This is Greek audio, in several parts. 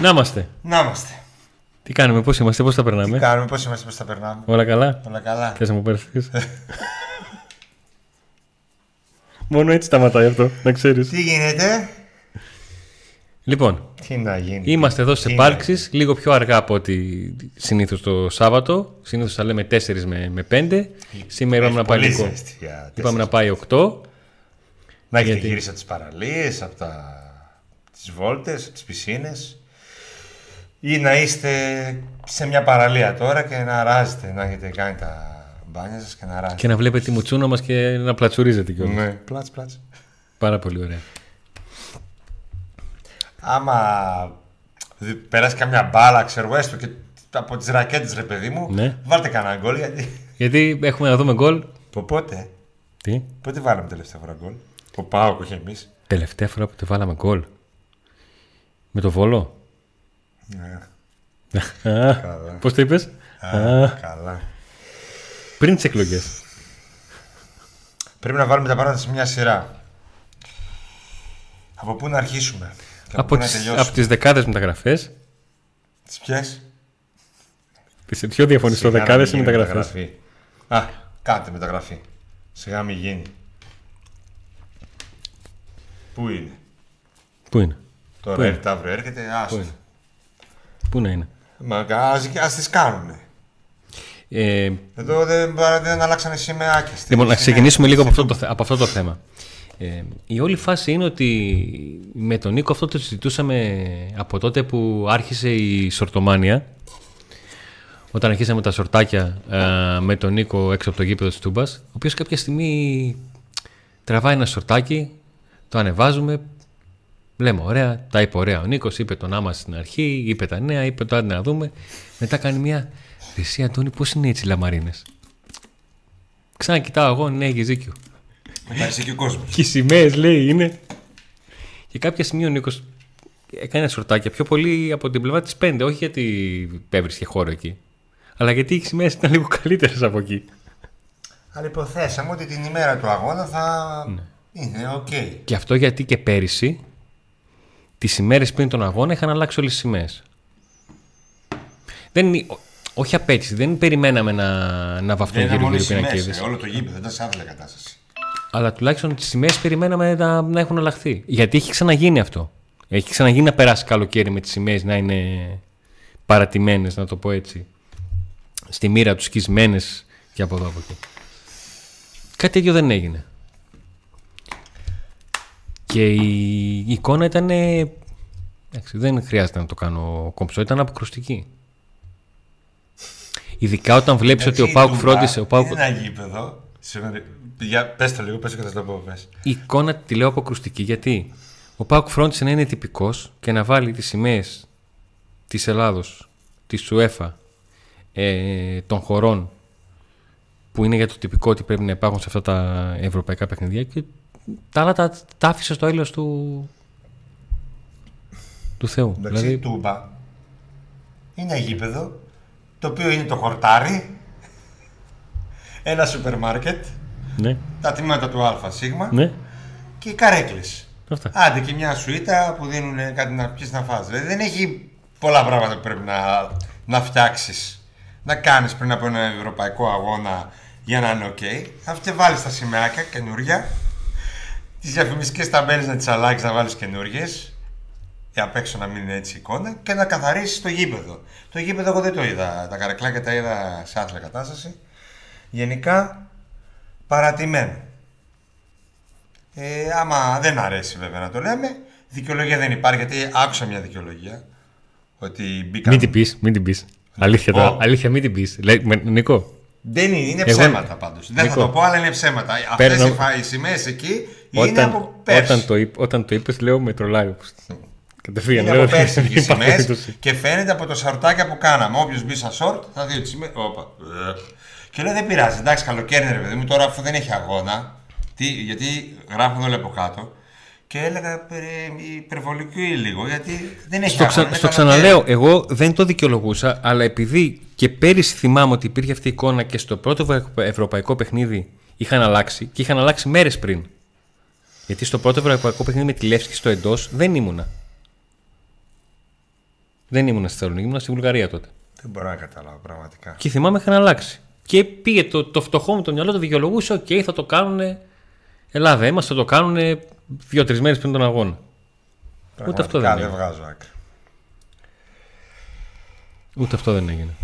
Να είμαστε. Να είμαστε. Τι κάνουμε, πώς είμαστε, πώς τα περνάμε; Τι κάνουμε, πώς είμαστε, πώς τα περνάμε; Όλα καλά; Όλα καλά. Θες να μου περθεί. Μόνο έτσι σταματάει αυτό, να ξέρεις. Τι γίνεται; Λοιπόν, Τι να γίνει; είμαστε εδώ σε Τι πάρξει, λίγο πιο αργά από ό,τι συνήθως το Σάββατο. Συνήθως θα λέμε 4 με, με 5. Σήμερα είπαμε να πάει Πολύ λίγο. ζέστη για Είπαμε να τέσσερις. πάει 8. Να έχετε γιατί- γυρίσει από τις παραλίες, από τα... τις βόλτες, από τις πισίνες. Ή να είστε σε μια παραλία τώρα και να αράζετε, να έχετε κάνει τα μπάνια σας και να αράζετε. Και να βλέπετε τη μουτσούνα μας και να πλατσουρίζετε κιόλας. Ναι. Πλάτς, πλάτς. Πάρα πολύ ωραία. Άμα δι- περάσει καμιά μπάλα, ξέρω εγώ, έστω και από τις ρακέτες, ρε παιδί μου, Ναι. βάλτε κανένα γκολ. Γιατί. Γιατί έχουμε να δούμε γκολ. Από πότε, Τι; πότε βάλαμε τελευταία φορά γκολ; Ο Πάοκ, όχι εμείς. Τελευταία φορά που τη βάλαμε γκολ. Με το βόλο. Ναι. Καλά. Πώς το είπες; Α, καλά. Πριν τις εκλογές. Πρέπει να βάλουμε τα πράγματα σε μια σειρά. Από πού να αρχίσουμε. Και από, Από πού να τις, τελειώσουμε; από τις δεκάδες μεταγραφές Τις ποιες; Σε ποιο διαφωνιστώ Σιγά να δεκάδες μην ή γίνει μεταγραφές; μεταγραφή. Α, κάντε μεταγραφή. Σιγά μην γίνει. Πού είναι; Πού είναι; Τώρα Πού είναι; έρχεται αύριο, έρχεται. Άστο. Είναι; Πού να είναι; Μα ας, ας τις κάνουνε. ε, Εδώ δεν, παρά- δεν αλλάξανε σημαίακια. στις Λοιπόν, να σημαίες. ξεκινήσουμε λίγο από αυτό το, θε- από αυτό το θέμα. Ε, η όλη φάση είναι ότι με τον Νίκο αυτό το συζητούσαμε από τότε που άρχισε η σορτομάνια. Όταν αρχίσαμε τα σορτάκια ε, με τον Νίκο έξω από το γήπεδο της Τούμπας, ο οποίος κάποια στιγμή τραβάει ένα σορτάκι, το ανεβάζουμε, λέμε ωραία, τα είπε ωραία ο Νίκος, είπε τον άμα στην αρχή, είπε τα νέα, είπε το άντε να δούμε. Μετά κάνει μια, εσύ Αντώνη πώς είναι έτσι οι λαμαρίνες; Ξανακοιτάω εγώ, ναι, έχει δίκιο. Μετά είσαι και ο κόσμος. Και οι σημαίες λέει είναι. Και κάποια στιγμή ο Νίκος έκανε σορτάκια πιο πολύ από την πλευρά της 5. Όχι γιατί έβρισκε χώρο εκεί. Αλλά γιατί οι σημαίες ήταν λίγο καλύτερες από εκεί. Αλλά υποθέσαμε ότι την ημέρα του αγώνα θα Ναι. είναι οκ. Και αυτό γιατί και πέρυσι, τις ημέρες πριν τον αγώνα, είχαν αλλάξει όλες τις σημαίες. Δεν, είναι- ό- όχι απαίτηση, δεν περιμέναμε να, να βαφτούν Δεν ήταν γύρω μόνο οι γύρω σημαίες, πινακίδε. ε, όλο το γήπεδο, δεν ήταν σε άθλια κατάσταση. Αλλά τουλάχιστον τις σημαίες περιμέναμε να, να έχουν αλλάχθει. Γιατί έχει ξαναγίνει αυτό. Έχει ξαναγίνει να περάσει καλοκαίρι με τις σημαίες να είναι παρατημένες, να το πω έτσι. Στη μοίρα τους σκισμένες και από εδώ από εκεί. Κάτι τέτοιο δεν έγινε. Και η εικόνα ήταν. Εντάξει, δεν χρειάζεται να το κάνω κομψό, ήταν αποκρουστική. Ειδικά όταν βλέπεις ότι ο Έτσι, η Πάουκ Τούμπα φρόντισε. Ο Πάουκ, Είναι ένα γήπεδο. Συγγνώμη, Για, πες το λίγο, πες το και θα το πω. Πες. η εικόνα τη λέω αποκρουστική γιατί ο Πάουκ φρόντισε να είναι τυπικός και να βάλει τις σημαίες της Ελλάδος, της Σουέφα, ε, των χωρών που είναι για το τυπικό ότι πρέπει να υπάρχουν σε αυτά τα ευρωπαϊκά παιχνίδια και τα άλλα τα, τα άφησε στο έλεος του, του Θεού. Εντάξει, η δηλαδή, Τούμπα είναι ένα γήπεδο το οποίο είναι το χορτάρι, ένα σούπερ μάρκετ, ναι, τα τμήματα του ΑΣ ναι, και οι καρέκλες. αυτά. Άντε και μια σουίτα που δίνουν κάτι να πιεις να φας. Δηλαδή δεν έχει πολλά πράγματα που πρέπει να, να φτιάξεις, να κάνεις πριν από ένα ευρωπαϊκό αγώνα για να είναι οκ. Αυτή βάλεις τα σημαιάκια καινούρια, τις διαφημιστικές ταμπέλες να τις αλλάξεις, να βάλεις καινούριες, για απ' έξω να μην είναι έτσι η εικόνα και να καθαρίσεις το γήπεδο. Το γήπεδο εγώ δεν το είδα, τα καρεκλάκια τα είδα σε άθλια κατάσταση. Γενικά παρατημένο. Ε, άμα δεν αρέσει βέβαια να το λέμε, δικαιολογία δεν υπάρχει γιατί άκουσα μια δικαιολογία ότι μπήκα. Μην την πεις, μην την πεις. Αλήθεια, τώρα, Ω. αλήθεια, μην την πεις. Νικό, Δεν είναι, είναι Εγώ- ψέματα πάντως. Δεν θα Νίκο. το πω, αλλά είναι ψέματα. Αυτές Παίρνω- οι, φα- οι σημαίες εκεί είναι όταν, από πέρσι. όταν, το, είπ- όταν το είπες λέω με τρολάρι. Κατευθείαν. Είναι λέω, από πέρσι δεν οι υπάρχει σημαίες περίπτωση. και φαίνεται από το σαρτάκια που κάναμε. Όποιος μπει σαν σορτ θα δει ότι σημαίνει. Όπα. Ε. Και λέω δεν πειράζει. Εντάξει, καλοκαίρι είναι ρε παιδί μου. Τώρα αφού δεν έχει αγώνα. Τι, γιατί γράφουν όλα από κάτω. Και έλεγα «Ε, υπερβολική λίγο γιατί δεν έχει Στο, αγώνα. ξα... είναι στο καλοκαίρι». ξαναλέω, εγώ δεν το δικαιολογούσα, αλλά επειδή και πέρυσι θυμάμαι ότι υπήρχε αυτή η εικόνα και στο πρώτο ευρω- ευρωπαϊκό παιχνίδι είχαν αλλάξει και είχαν αλλάξει μέρες πριν. Γιατί στο πρώτο ευρωπαϊκό παιχνίδι με τη Λέφσκι στο εντός δεν ήμουνα. Δεν ήμουν στη Θεσσαλονίκη, ήμουν στη Βουλγαρία τότε. Δεν μπορώ να καταλάβω πραγματικά. Και θυμάμαι είχαν αλλάξει. Και πήγε το, το φτωχό μου το μυαλό, το δικαιολογούσε. Οκ, θα το κάνουν. Ελλάδα είμαστε, θα το κάνουν δύο-τρεις μέρες πριν τον αγώνα. Ούτε αυτό δεν Πραγματικά έγινε. δεν βγάζω άκρη. Ούτε αυτό δεν έγινε.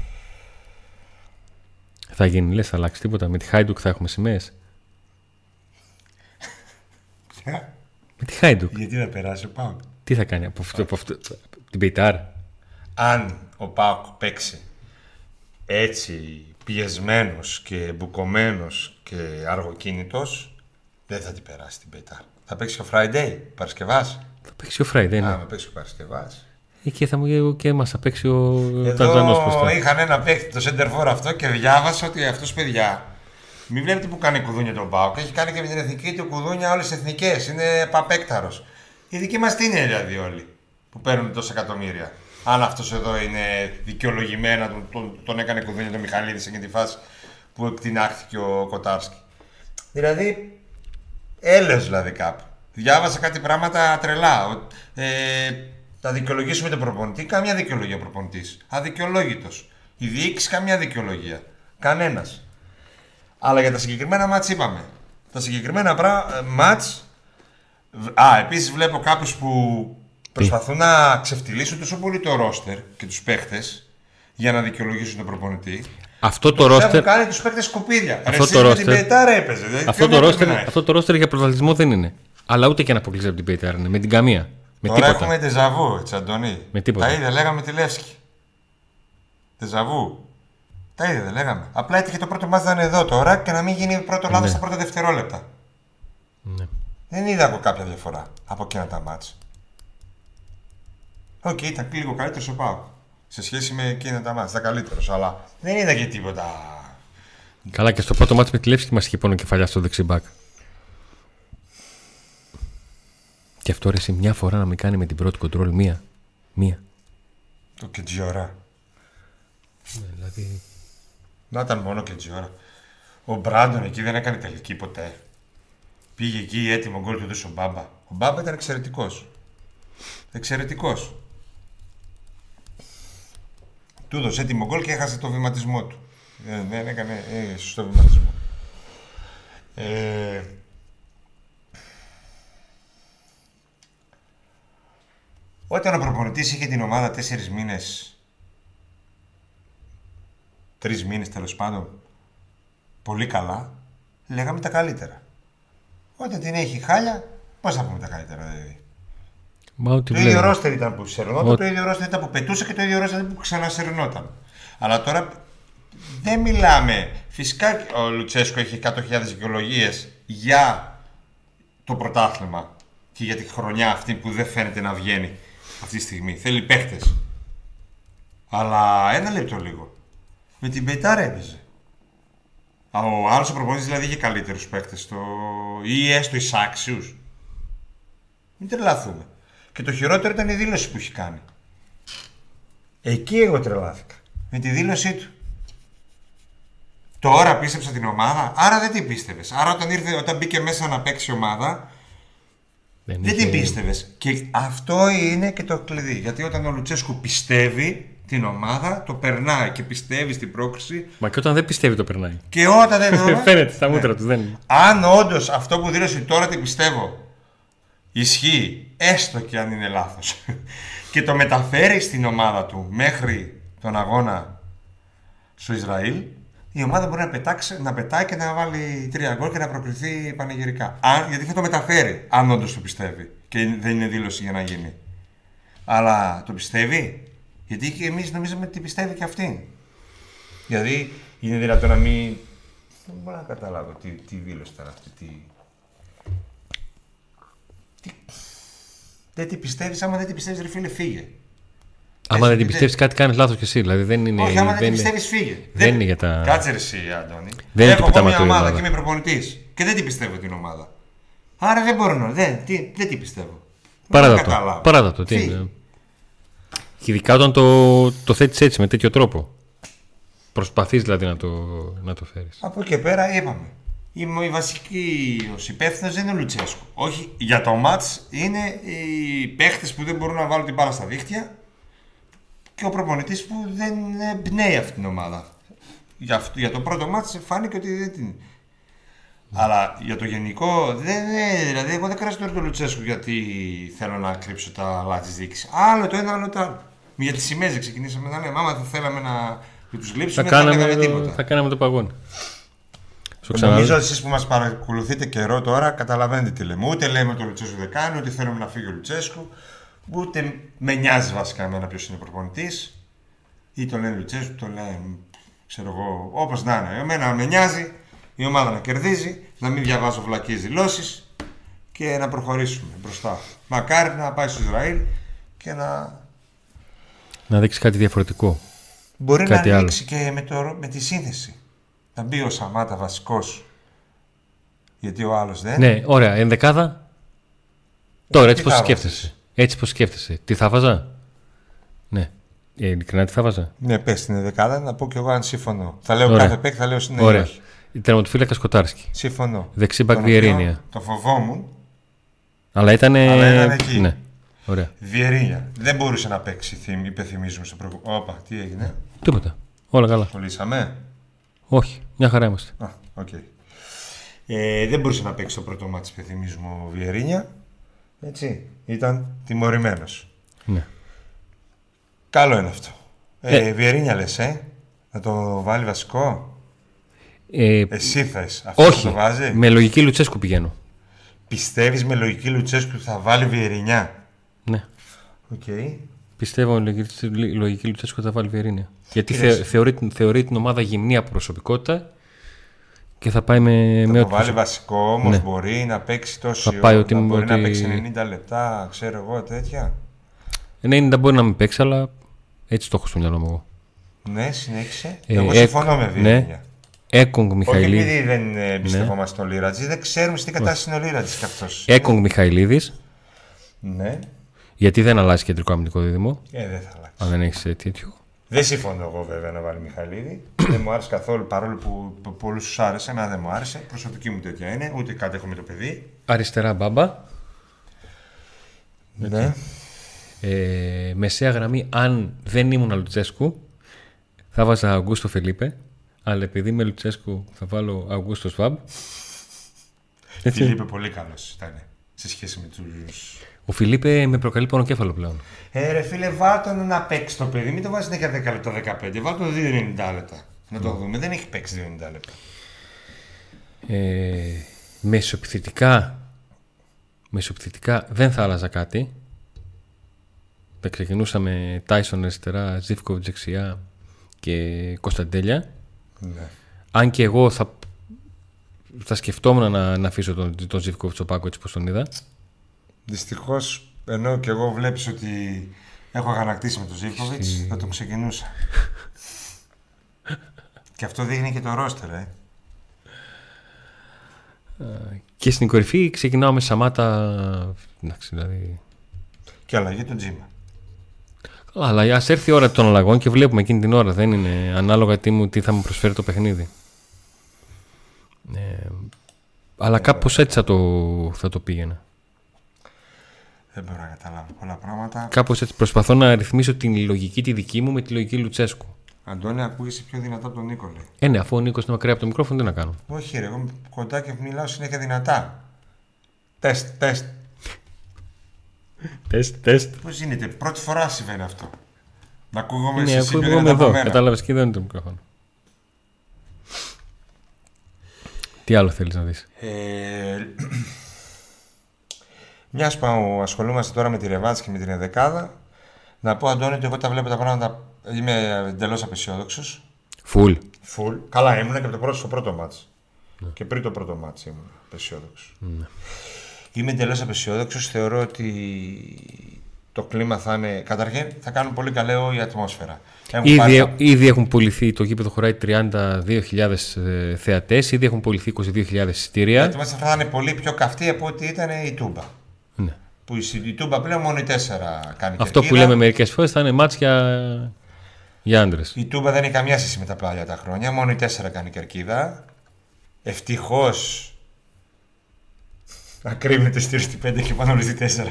Θα γίνει, λες, θα αλλάξει τίποτα. Με τη Χάιντουκ θα έχουμε σημαίες. Με τη Χάιντουκ. Γιατί δεν περάσει ο Πάουκ. Τι θα κάνει από αυτό, από αυτό την Πεϊτάρ. Αν ο Πάουκ παίξει έτσι πιεσμένος και μπουκωμένος και αργοκίνητος, δεν θα την περάσει την Πετάρ. Θα παίξει ο Friday, Παρασκευάς; Θα παίξει ο Friday, ναι. Α, με παίξει ο Παρασκευάς. Εκεί θα μου και μα θα παίξει ο Ταζανός Εδώ μπροστά. είχαν ένα παίχτη, το center for αυτό και διάβασα ότι αυτός παιδιά μην βλέπετε που κάνει κουδούνια τον Πάουκ. Έχει κάνει και με την εθνική του κουδούνια όλες τις εθνικές. Είναι παπέκταρος. Οι δικοί μας τι είναι δηλαδή όλοι που παίρνουν τόσα εκατομμύρια. Αν αυτός εδώ είναι δικαιολογημένα, τον, τον, τον έκανε κουδούνια τον Μιχαλίδης σε εκείνη τη φάση που εκτινάχθηκε ο Κοτάρσκι. Δηλαδή, έλεος δηλαδή κάπου. Διάβασα κάτι πράγματα τρελά. Ο- Ε, θα δικαιολογήσουμε τον προπονητή. Καμιά δικαιολογία προπονητής. Αδικαιολόγητος. Η διοίκηση καμιά δικαιολογία. Κανένας. Αλλά για τα συγκεκριμένα μάτς είπαμε. Τα συγκεκριμένα πρά... ε, μάτς... Α, επίσης βλέπω κάποιους που προσπαθούν να ξεφτυλίσουν τόσο πολύ το ρόστερ και τους παίχτες για να δικαιολογήσουν τον προπονητή. Αυτό το Έχουν ρόστερ, κάνει τους παίχτες σκουπίδια. Αυτό Ρε, το εσείς με την roster- Πετάρα έπαιζε. δηλαδή, αυτό, ποιο το μέτρο ρόστερ, να έχει. αυτό το ρόστερ για πρωταθλητισμό δεν είναι. Αλλά ούτε και να αποκλείσει από την Πεϊτάρ είναι. Με την καμία. Με Τώρα τίποτα. έχουμε τεζαβού, έτσι Αντωνί. Με τίποτα. Τα ίδια λέγαμε τη Λεύσκη. Τεζαβού. Τα ίδια δεν λέγαμε. Απλά έτυχε το πρώτο μάτς να είναι εδώ τώρα και να μην γίνει πρώτο λάθος Ναι. στα πρώτα δευτερόλεπτα. Ναι. Δεν είδα εγώ κάποια διαφορά από εκείνα τα μάτς. Οκ, ήταν λίγο καλύτερος ο ΠΑΟΚ. Σε σχέση με εκείνα τα ματς. Ήταν καλύτερος, αλλά δεν είδα και τίποτα. Καλά και στο πρώτο ματς με τη Λέφσκι μας είχε πόνο κεφαλιά στο δεξί μπακ. Και αυτό ρε, εσύ μια φορά να μην κάνει με την πρώτη κοντρόλ μία. Μία. Το Κεντζιόρα. δηλαδή. Να ήταν μόνο Κεντζιόρα. Ο Μπράντον εκεί δεν έκανε τελική ποτέ. Πήγε εκεί έτοιμο γκολ του έδωσε ο Μπάμπα. Ο Μπάμπα ήταν εξαιρετικός. Εξαιρετικός. Του έδωσε έτοιμο γκολ και έχασε το βηματισμό του. Ε, δεν έκανε ε, σωστό βηματισμό. Ε, όταν ο προπονητής είχε την ομάδα τέσσερις μήνες τρεις μήνες τέλος πάντων πολύ καλά, λέγαμε τα καλύτερα. Όταν την έχει χάλια, πώς θα πούμε τα καλύτερα δηλαδή. Μα ό,τι Το ίδιο βλέπω. ρόστερ ήταν που σερνόταν, Ό- το ίδιο ρόστερ ήταν που πετούσε και το ίδιο ρόστερ ήταν που ξανασερνόταν. Αλλά τώρα δεν μιλάμε. Φυσικά ο Λουτσέσκο έχει 100.000 δικαιολογίες για το πρωτάθλημα και για τη χρονιά αυτή που δεν φαίνεται να βγαίνει αυτή τη στιγμή. Θέλει παίχτε. Αλλά ένα λεπτό λίγο. Με την Πετάρα έπαιζε. Α, Ο άλλος ο προπονητής δηλαδή είχε καλύτερους παίχτε στο... ή έστω εισάξιου. Μην τρελαθούμε. Και το χειρότερο ήταν η δήλωση που έχει κάνει. Εκεί εγώ τρελάθηκα. Με τη δήλωσή του. Τώρα πίστεψα την ομάδα, άρα δεν την πίστευες. Άρα όταν, ήρθε, όταν μπήκε μέσα να παίξει η ομάδα, Δεν, δεν είχε- την πίστευες. Και αυτό είναι και το κλειδί. Γιατί όταν ο Λουτσέσκου πιστεύει την ομάδα, το περνάει και πιστεύει στην πρόκριση. Μα και όταν δεν πιστεύει το περνάει. Και όταν δεν Φαίνεται στα Ναι. μούτρα του. Δεν... Αν όντως αυτό που δήλωσε τώρα την πιστεύω ισχύει, έστω και αν είναι λάθος, και το μεταφέρει στην ομάδα του μέχρι τον αγώνα στο Ισραήλ, η ομάδα μπορεί να, πετάξει, να πετάει και να βάλει τρία γκολ και να προκριθεί πανηγυρικά. Αν, γιατί θα το μεταφέρει, αν όντως το πιστεύει και δεν είναι δήλωση για να γίνει. Αλλά το πιστεύει, γιατί και εμείς νομίζαμε ότι πιστεύει και αυτή. Δηλαδή είναι δυνατόν να μην. Δεν μπορώ να καταλάβω τι, τι δήλωση ήταν αυτή. Τι... τι... Δεν την πιστεύεις, άμα δεν την πιστεύεις, ρε φίλε, φύγε. Άμα δεν την δεν- πιστεύεις, κάτι κάνεις λάθος κι εσύ. Δηλαδή δεν είναι. Όχι, άμα δεν την είναι- πιστεύεις, φύγε. δεν είναι για τα- Κάτσε ρε, εσύ, Αντώνη. Δεν είναι Έχω του εγώ μια πετάματο η ομάδα ομάδα. και είμαι προπονητής και δεν την πιστεύω την ομάδα. Άρα δεν μπορώ να. Δεν, τι, δεν την πιστεύω. Παράτα Δεν το. καταλάβω. Παράτα το. Τι Φύγε. είναι. Και ειδικά όταν το, το θέτεις έτσι, με τέτοιο τρόπο. Προσπαθείς δηλαδή να το, να το φέρεις. Από εκεί και πέρα είπαμε. Η, η βασική ο υπεύθυνο δεν είναι ο Λουτσέσκου. Όχι, για το μάτς είναι οι παίχτες που δεν μπορούν να βάλουν την μπάλα στα δίχτυα και ο προπονητής που δεν εμπνέει αυτή την ομάδα. Για, αυτό, για το πρώτο μάτι φάνηκε ότι δεν την. Αλλά για το γενικό, δεν, ναι, δηλαδή εγώ δεν κράζω τώρα τον Λουτσέσκου γιατί θέλω να κρύψω τα λάθη της διοίκησης. Άλλο το ένα, άλλο το άλλο. Για τι σημαίε δεν ξεκινήσαμε να λέμε. Άμα θα θέλαμε να τους γλύψουμε, θα, δεν θα κάναμε κάναμε το, τίποτα. θα κάναμε το παγόνι. Στο Νομίζω ξαναλέω. ότι εσείς που μας παρακολουθείτε καιρό τώρα καταλαβαίνετε τι λέμε. Ούτε λέμε ότι ο Λουτσέσκου δεν κάνει, ούτε θέλουμε να φύγει ο Λουτσέσκου. Ούτε με νοιάζει βασικά εμένα ποιος είναι προπονητής. Ή το λένε Λουτσέσκου, το λένε ξέρω εγώ, όπως να είναι. Εμένα με νοιάζει η ομάδα να κερδίζει, να μην διαβάζω βλακίες δηλώσεις και να προχωρήσουμε μπροστά. Μακάρι να πάει στο Ισραήλ και να. Να δείξει κάτι διαφορετικό. Μπορεί Κάτι να άλλο. ανοίξει και με, το, με τη σύνθεση. Να μπει ο Σαμάτα βασικός. Γιατί ο άλλος δεν. Ναι, ωραία. Ενδεκάδα. Τώρα, έτσι τι πώ θα σκέφτεσαι. Έτσι πώ σκέφτεσαι. Τι θα βάζα; Ναι. Ε, ειλικρινά τι θα 'βαζα; Ναι, πες την ενδεκάδα να πω κι εγώ αν συμφωνώ. Θα λέω Ωραία. κάθε παίκτη, θα λέω ναι, ή Ωραία. όχι. Τερματοφύλακα Κοτάρσκι. Συμφωνώ. Δεξί μπακ Τον οποίο Βιερίνια. Το φοβόμουν. Αλλά ήταν. Αλλά ήταν εκεί. Ναι. Ωραία. Βιερίνια. Δεν μπορούσε να παίξει, θυμ, υπενθυμίζουμε στο προηγούμενο. Όπα, τι έγινε; Τίποτα. Όλα καλά. Κολλήσαμε; Όχι. Μια χαρά είμαστε. Α, οκ. Ε, δεν μπορούσε να παίξει το πρώτο ματς, υπενθυμίζουμε ο Βιερίνια. Έτσι. Ήταν τιμωρημένος. Ναι. Καλό είναι αυτό. Ε, Ε. Βιερίνια λες, ε; Να το βάλει βασικό; Ε, Εσύ θες. Αυτό θα όχι. το βάζει; Με λογική Λουτσέσκου πηγαίνω. Πιστεύεις με λογική Λουτσέσκου θα βάλει Βιερίνια; Ναι. Οκ. Πιστεύω με λογική, λογική Λουτσέσκου θα βάλει Βιερίνια. Γιατί Κοίταξε. θε, θεωρεί, την- θεωρεί την ομάδα γυμνή από προσωπικότητα και θα πάει με, Θα με το ό,τι βάλει προσω- βασικό όμως, Ναι. μπορεί να παίξει τόση Θα πάει ώρα, ότι- να μπορεί να ότι- παίξει 90 λεπτά, ξέρω εγώ τέτοια. 90 μπορεί να μην παίξει, αλλά έτσι το έχω στο μυαλό μου εγώ. Ναι, συνέχισε. Ε, εγώ ε, συμφωνώ με Βιερίνια. ναι. Έκογκ Όχι Μιχαηλίδη. επειδή δεν ε, εμπιστευόμαστε στον Λίρατζη, δεν ξέρουμε σε τι κατάσταση είναι ο Λίρατζης κι αυτός. Έκογκ Μιχαηλίδης. Ναι, Γιατί δεν αλλάζει κεντρικό αμυντικό δίδυμο, ε, δεν θα αλλάξει. αν δεν έχεις τέτοιο. Δεν συμφωνώ εγώ βέβαια να βάλει Μιχαηλίδη. δεν μου άρεσε καθόλου παρόλο που, που πολλούς τους άρεσε. Εμένα δεν μου άρεσε. Προσωπική μου τέτοια είναι. Ούτε κάτι έχω με το παιδί. Αριστερά μπάμπα. Ναι. Ε, μεσαία γραμμή, αν δεν ήμουν Λουτσέσκου, θα βάζα Αγκούστο Φελίπε. Αλλά επειδή είμαι Λουτσέσκου, θα βάλω Αγκούστο Σβάμπ. Έτσι. Φιλίππε πολύ καλός ήταν σε σχέση με τους. Ο Φιλίπε με προκαλεί πονοκέφαλο πλέον. Ε, ρε φίλε, βάλ τον να παίξει το παιδί. Μην το βάζεις για 10 λεπτά, 15. Βάλ τον 2,90 λεπτά. Να το δούμε. Δεν έχει παίξει 2,90 λεπτά. Ε, μεσοπιθετικά, μεσοπιθετικά δεν θα άλλαζα κάτι. Θα ξεκινούσα με Τάισον αριστερά, Ζήφκοβιτ δεξιά και Κωνσταντέλια. Ναι. Αν και εγώ θα, θα σκεφτόμουν να, να αφήσω τον, τον Ζήφκοβιτ στο πάγκο έτσι πως τον είδα. Δυστυχώς, ενώ και εγώ βλέπεις ότι έχω αγανακτήσει με τον Ζήφκοβιτ, θα τον ξεκινούσα. και αυτό δείχνει και το ρόστερ, ε. Και στην κορυφή ξεκινάω με Σαμάτα. Εντάξει, δηλαδή. Και αλλαγή του Τζίμα. Καλά, αλλά ας έρθει η ώρα των αλλαγών και βλέπουμε εκείνη την ώρα. Δεν είναι ανάλογα τι, μου, τι θα μου προσφέρει το παιχνίδι. Ε, αλλά κάπως έτσι θα το, θα το πήγαινα. Δεν μπορώ να καταλάβω πολλά πράγματα. Κάπως έτσι προσπαθώ να ρυθμίσω την λογική τη δική μου με τη λογική Λουτσέσκου. Αντώνη, ακούγεσαι πιο δυνατά από τον Νίκο, λέει. Ε, ναι, αφού ο Νίκος είναι μακριά από το μικρόφωνο, τι να κάνω. Όχι, ρε, εγώ είμαι κοντά και μιλάω συνέχεια δυνατά. Τεστ, τεστ. Τεστ, τεστ. Πώς γίνεται, πρώτη φορά συμβαίνει αυτό. Να ακούγομαι Ναι, σε αφού εσύ πιο εγώ είμαι δυνατά από εδώ. μένα. Κατάλαβες και δεν είναι το μικρόφωνο. Τι άλλο θέλεις να δεις; Ε, Μιας που ασχολούμαστε τώρα με τη Ρεβάτς και με την Εδεκάδα, να πω Αντώνη ότι εγώ τα βλέπω τα πράγματα. Είμαι εντελώς απεσιόδοξος. Φουλ. Φουλ. Καλά, ήμουν και από το πρώτο στο πρώτο μάτς. Και πριν το πρώτο μάτς ήμουν απεσιόδοξος. Είμαι εντελώς απεσιόδοξος. Θεωρώ ότι το κλίμα θα είναι. Καταρχήν θα κάνουν πολύ καλό η ατμόσφαιρα. Έχουν πάρει Ήδη, ήδη έχουν πουληθεί, το γήπεδο χωράει 32.000 ε, θεατές, ήδη έχουν πουληθεί 22.000 Η εισιτήρια. ατμόσφαιρα θα είναι πολύ πιο καυτή από ό,τι ήταν η Τούμπα. Ναι. Που η η Τούμπα πλέον μόνο οι τέσσερα κάνει Αυτό που κερκίδα. λέμε μερικές φορές θα είναι μάτς για, για άντρες. Η Τούμπα δεν έχει καμιά σχέση με τα παλιά τα χρόνια. Μόνο οι τέσσερα κάνει κερκίδα. Ευτυχώς. Ακρίβεται στη στη πέντε και πάνω όλες οι τέσσερα.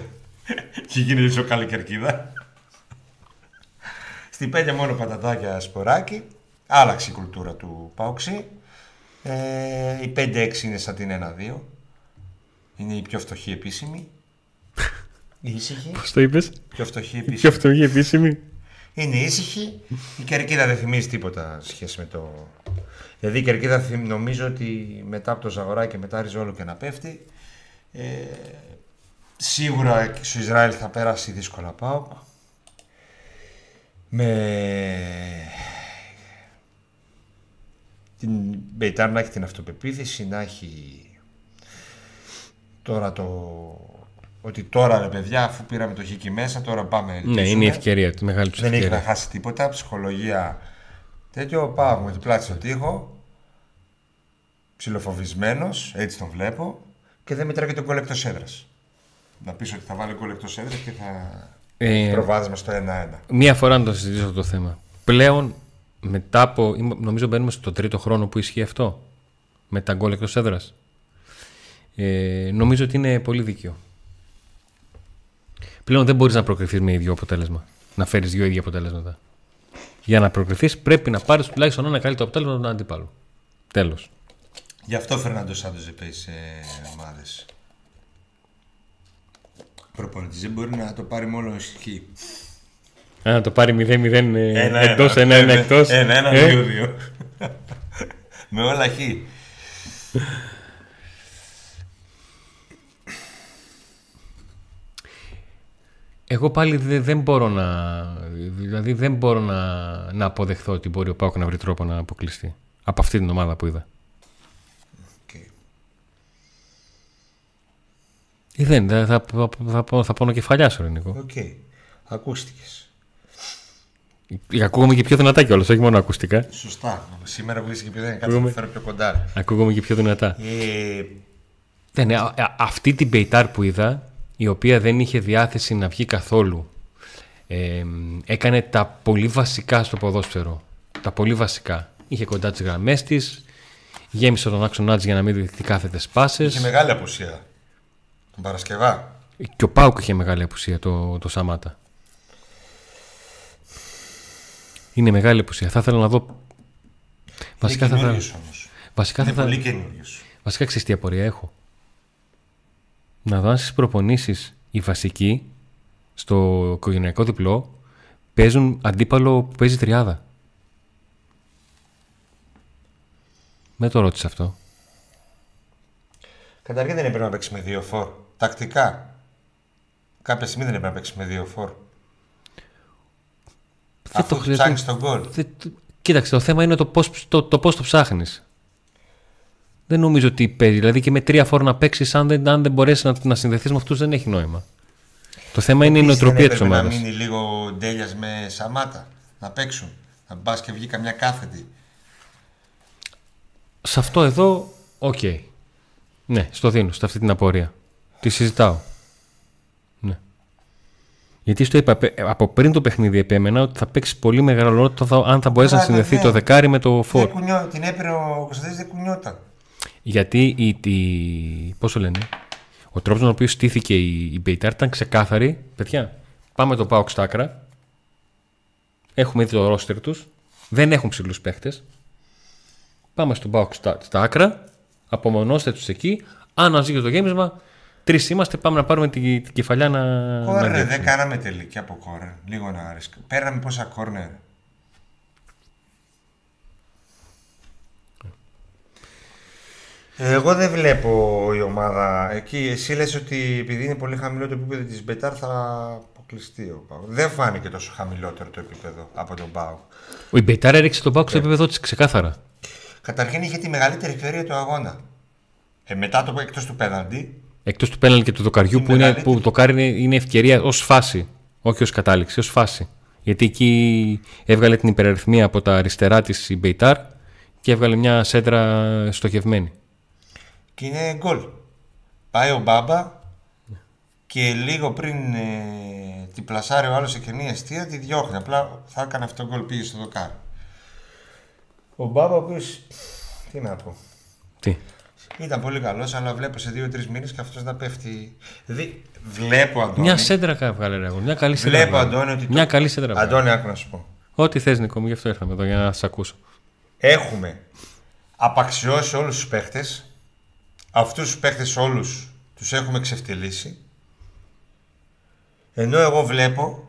και γίνεται πιο καλή κερκίδα. Στην 5 μόνο πατατάκια σποράκι. Άλλαξε η κουλτούρα του Πάουξη. Ε, η 5-6 είναι σαν την 1-2. Είναι η πιο φτωχή επίσημη. Η ήσυχη. Πώς το είπες, Πιο φτωχή επίσημη. Ποιο αυτό είχε επίσημη. Είναι ήσυχη. Η κερκίδα δεν θυμίζει τίποτα σε σχέση με το. Δηλαδή η κερκίδα θυμ- νομίζω ότι μετά από το Ζαγοράκι και μετά ριζόλο και να πέφτει. Ε, σίγουρα στο Ισραήλ θα πέρασει δύσκολα πάω. Με την Μπεϊτάρ να έχει την αυτοπεποίθηση, να έχει τώρα το. Ότι τώρα ρε παιδιά, αφού πήραμε το χίκι μέσα, τώρα πάμε. Ναι, ελπίζουμε. είναι η ευκαιρία του, μεγάλη του Δεν έχει να ευκαιρία. χάσει τίποτα, ψυχολογία τέτοιο. Πάω με διπλά στο τοίχο. Ψιλοφοβισμένο, έτσι τον βλέπω. Και δεν μετράει και τον γκολ εκτό έδρας. Να πεις ότι θα βάλει γκολ εκτό έδρας και θα. Ε, Προβάδισμα στο 1-1. μία φορά να το συζητήσω αυτό το θέμα. Πλέον, μετά από. είμαι- Νομίζω μπαίνουμε στο τρίτο χρόνο που ισχύει αυτό. Με τα γκολ εκτό έδρας. Ε, νομίζω ότι είναι πολύ δίκαιο. Πλέον δεν μπορείς να προκριθείς με ίδιο αποτέλεσμα. Να φέρεις δύο ίδια αποτέλεσματα. Για να προκριθείς, πρέπει να πάρεις τουλάχιστον ένα καλύτερο αποτέλεσμα από τον αντίπαλο. Τέλος. Γι' αυτό ο Φερνάντο Σάντος δεν παίζει σε ομάδες. Προπονητής δεν μπορεί να το πάρει μόνο ισχύ. Να το πάρει 0-0 Ένα, εντό, ένα, 1-1 ένα, εκτός. Ένα, ένα, δύο, δύο. Με όλα χ. Εγώ πάλι δε- δεν μπορώ να. Δηλαδή δεν μπορώ να, να αποδεχθώ ότι μπορεί ο Πάουκ να βρει τρόπο να αποκλειστεί. Από αυτή την ομάδα που είδα. Οκ. Ή δεν, θα, θα, θα, θα, πω- θα πω κεφαλιά σου, ρε Νίκο. Οκ. Ακούστηκες. Ακούγομαι και πιο δυνατά κιόλας, όχι μόνο ακουστικά. Σωστά. Σήμερα που είσαι και πιο δεν κάτσε Ακούγομαι. να φέρω πιο κοντά. ρε. Ακούγομαι και πιο δυνατά. Ε, Ναι, ναι, α- α- αυτή την Μπεϊτάρ που είδα, η οποία δεν είχε διάθεση να βγει καθόλου, ε, έκανε τα πολύ βασικά στο ποδόσφαιρο. Τα πολύ βασικά. Είχε κοντά τις γραμμές της, γέμισε τον άξονά τη για να μην δεχτεί κάθετες πάσες. είχε μεγάλη απουσία. Τον Παρασκευά. Και ο Πάουκ είχε μεγάλη απουσία το, το Σαμάτα. Είναι μεγάλη απουσία. Θα ήθελα να δω. Βασικά θα, είναι θα, καινούριος όμως. βασικά, Είναι θα, θα, πολύ καινούριο. βασικά ξέρεις τι απορία έχω. Να δω αν στις προπονήσεις οι βασικοί στο οικογενειακό διπλό παίζουν αντίπαλο που παίζει τριάδα. Δεν το ρώτησε αυτό. Καταρχήν δεν έπρεπε να παίξει με δύο φορ. Τακτικά. Κάποια στιγμή δεν έπρεπε να παίξει με δύο φορ. Αφού το το χρειαζόταν. ψάχνεις τον γκολ. Δεν- Κοίταξε, το θέμα είναι το πώς το, το, πώς το ψάχνεις. Δεν νομίζω ότι παίζει. Δηλαδή και με τρία φόρα να παίξεις, αν δεν, αν δεν μπορέσεις να, να συνδεθείς με αυτούς, δεν έχει νόημα. Το θέμα είναι η Επίσης, νοοτροπία δεν της έπρεπε ομάδας. Να μείνει λίγο ντέλιας με Σαμάτα. Να παίξουν. Να μπας και βγει καμιά κάθετη. Σε αυτό εδώ, οκ. Ναι, στο δίνω, σε αυτή την απορία. Τη συζητάω. Ναι. Γιατί στο είπα, πε- από πριν το παιχνίδι επέμενα ότι θα παίξεις πολύ μεγάλο ρόλο το θα- αν θα μπορέσεις να Καλά, συνδεθεί ναι. το δεκάρι με το φόρ. Δεν κουνιό, την έπαιρνε ο Κωνσταντίνης δεν κουνιόταν. Γιατί η, η, πώς το λένε, ο τρόπος με τον οποίο στήθηκε η, η Μπεϊτάρ ήταν ξεκάθαρη. Παιδιά, πάμε το πάω στα άκρα. Έχουμε ήδη το ρόστερ τους. Δεν έχουν ψηλούς παίχτες. Πάμε στον πάω στα, στα άκρα. Απομονώστε τους εκεί. Αν μας βγει το γέμισμα, τρεις είμαστε. Πάμε να πάρουμε την, την κεφαλιά να, να Κόρνερ, διώξουμε. δεν κάναμε τελική από κόρνερ. Λίγο να ρίσκα. Παίρναμε πόσα κόρνερ. Εγώ δεν βλέπω η ομάδα εκεί. Εσύ λες ότι επειδή είναι πολύ χαμηλό το επίπεδο της Μπεϊτάρ θα αποκλειστεί ο ΠΑΟΚ. Δεν φάνηκε τόσο χαμηλότερο το επίπεδο από τον ΠΑΟΚ. Ο Μπεϊτάρ έριξε τον ΠΑΟΚ στο επίπεδο της ξεκάθαρα. Καταρχήν είχε τη μεγαλύτερη ευκαιρία του αγώνα. Ε, μετά το εκτός του πέναλτι, Εκτός του πέναλτι και του δοκαριού Η που, είναι, μεγαλύτερη. που δοκάρι είναι, είναι ευκαιρία ως φάση. Όχι ως κατάληξη, ως φάση. Γιατί εκεί έβγαλε την υπεραριθμία από τα αριστερά της η Μπεϊτάρ και έβγαλε μια σέντρα στοχευμένη. Και είναι γκολ. Πάει ο Μπάμπα και λίγο πριν ε, την πλασάρει ο άλλος σε κενή αιστεία, τη διώχνει. Απλά θα έκανε αυτό το γκολ, πήγε στο δοκάρι. Ο Μπάμπα ο οποίος, τι να πω, Τι; ήταν πολύ καλός, αλλά βλέπω σε δύο-τρεις μήνες και αυτός να πέφτει. Δηλαδή, βλέπω Αντώνη, Μια σέντρα κα- έβγαλε ρε αγόρι, Μια καλή σέντρα. βλέπω έβγαλε. Αντώνη ότι... Μια το- καλή σέντρα. έβγαλε. Αντώνη, άκου να σου πω. Ό,τι θες Νίκο μου, γι' αυτό ήρθαμε εδώ για να σε ακούσω. Έχουμε απαξιώσει όλους τους παίχτες. Αυτούς τους παίχτες όλους τους έχουμε ξεφτυλίσει. Ενώ εγώ βλέπω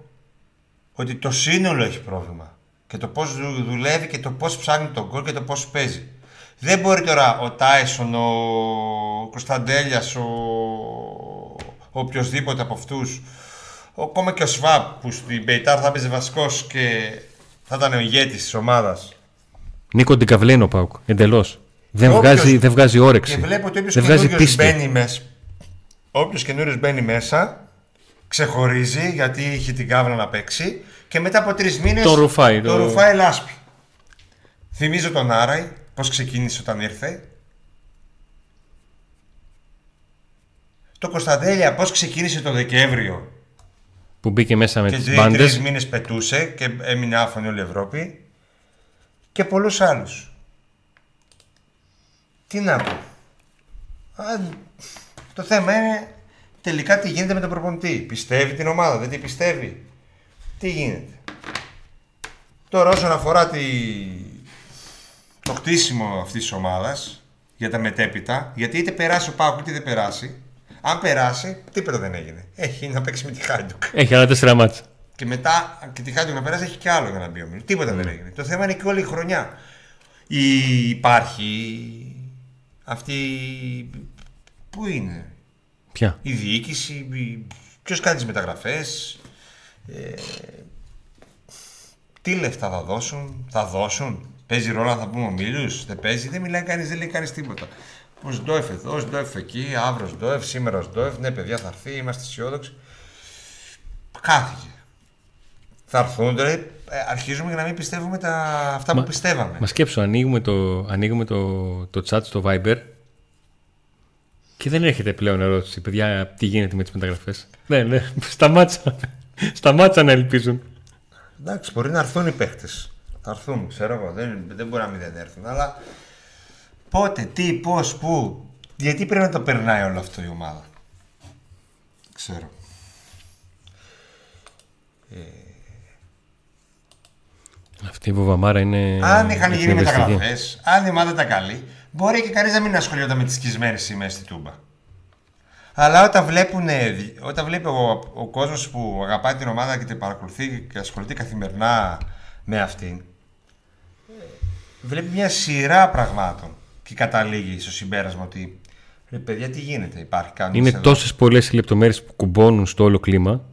ότι το σύνολο έχει πρόβλημα. Και το πώς δου- δουλεύει και το πώς ψάχνει τον γκολ και το πώς παίζει. Δεν μπορεί τώρα ο Τάισον, ο Κωνσταντέλιας, ο, ο οποιοδήποτε από αυτούς, ο- ακόμα και ο Σβάπ που στην Πεϊτάρ θα παίζει βασικός και θα ήταν ο ηγέτης της ομάδας. Νίκο την καβλένει ο Πάουκ. Εντελώς. Δεν, Όποιος- βγάζει, δεν βγάζει όρεξη. Και βλέπω ότι όποιος δεν βγάζει καινούριος πίστη. μπαίνει μέσα, όποιος καινούριος μπαίνει μέσα, ξεχωρίζει γιατί είχε την κάβλα να παίξει και μετά από τρεις μήνες Τον ρουφάει, Το το- ρουφάει λάσπη. Θυμίζω τον Άραη, πώς ξεκίνησε όταν ήρθε. Το Κωνσταντέλια πώς ξεκίνησε το Δεκέμβριο Που μπήκε μέσα με και τις τρει μπάντες. μήνες πετούσε και έμεινε άφωνη όλη η Ευρώπη. Και πολλούς άλλους. Τι να πω. Α, το θέμα είναι τελικά τι γίνεται με τον προπονητή. Πιστεύει την ομάδα, δεν την πιστεύει. Τι γίνεται. Τώρα όσον αφορά τη... το χτίσιμο αυτής της ομάδας για τα μετέπειτα, γιατί είτε περάσει ο Πάουκ είτε δεν περάσει, αν περάσει, τίποτα δεν έγινε. Έχει να παίξει με τη Χάιντουκ. Έχει άλλα τέσσερα μάτσα. Και μετά και τη Χάιντουκ να περάσει έχει και άλλο για να μπει ο Μίλ. Τίποτα δεν έγινε. Το θέμα είναι και όλη η χρονιά. Η... Υπάρχει αυτή. Πού είναι, Ποια; η διοίκηση, ποιος κάνει τις μεταγραφές, ε, τι λεφτά θα δώσουν, θα δώσουν; Παίζει ρόλο αν θα πούμε ο Μίλιου, δεν παίζει, δεν μιλάει κανείς, δεν λέει κανείς τίποτα. Ο Σντόεφ εδώ, ο Σντόεφ εκεί, αύριο Σντόεφ, σήμερα ο Σντόεφ, ναι παιδιά θα έρθει, είμαστε αισιόδοξοι. Χάθηκε. Θα έρθουν τώρα, ε, αρχίζουμε για να μην πιστεύουμε τα, αυτά Μα- που πιστεύαμε. Μα σκέψω, ανοίγουμε το, ανοίγουμε το, το chat στο Viber και δεν έρχεται πλέον ερώτηση. Παιδιά, τι γίνεται με τις μεταγραφές; Ναι, ναι, σταμάτησα. σταμάτησα να ελπίζουν. Εντάξει, μπορεί να έρθουν οι παίχτε. Θα έρθουν, ξέρω εγώ. Δεν, δεν μπορεί να μην δεν έρθουν. Αλλά πότε, τι, πώς, πού. Γιατί πρέπει να το περνάει όλο αυτό η ομάδα; Ξέρω. Αυτή η βοβαμάρα είναι. αν είχαν γίνει εκνευριστική. μεταγραφές, αν η ομάδα ήταν καλή, μπορεί και κανείς να μην ασχολιόταν με τις σκισμένες σημαίες στη τούμπα. Αλλά όταν, βλέπουν, όταν βλέπει ο, ο κόσμος που αγαπάει την ομάδα και την παρακολουθεί και ασχολείται καθημερινά με αυτήν, βλέπει μια σειρά πραγμάτων και καταλήγει στο συμπέρασμα ότι ρε παιδιά τι γίνεται, υπάρχει κανείς Είναι εδώ. τόσες πολλές οι λεπτομέρειες που κουμπώνουν στο όλο κλίμα.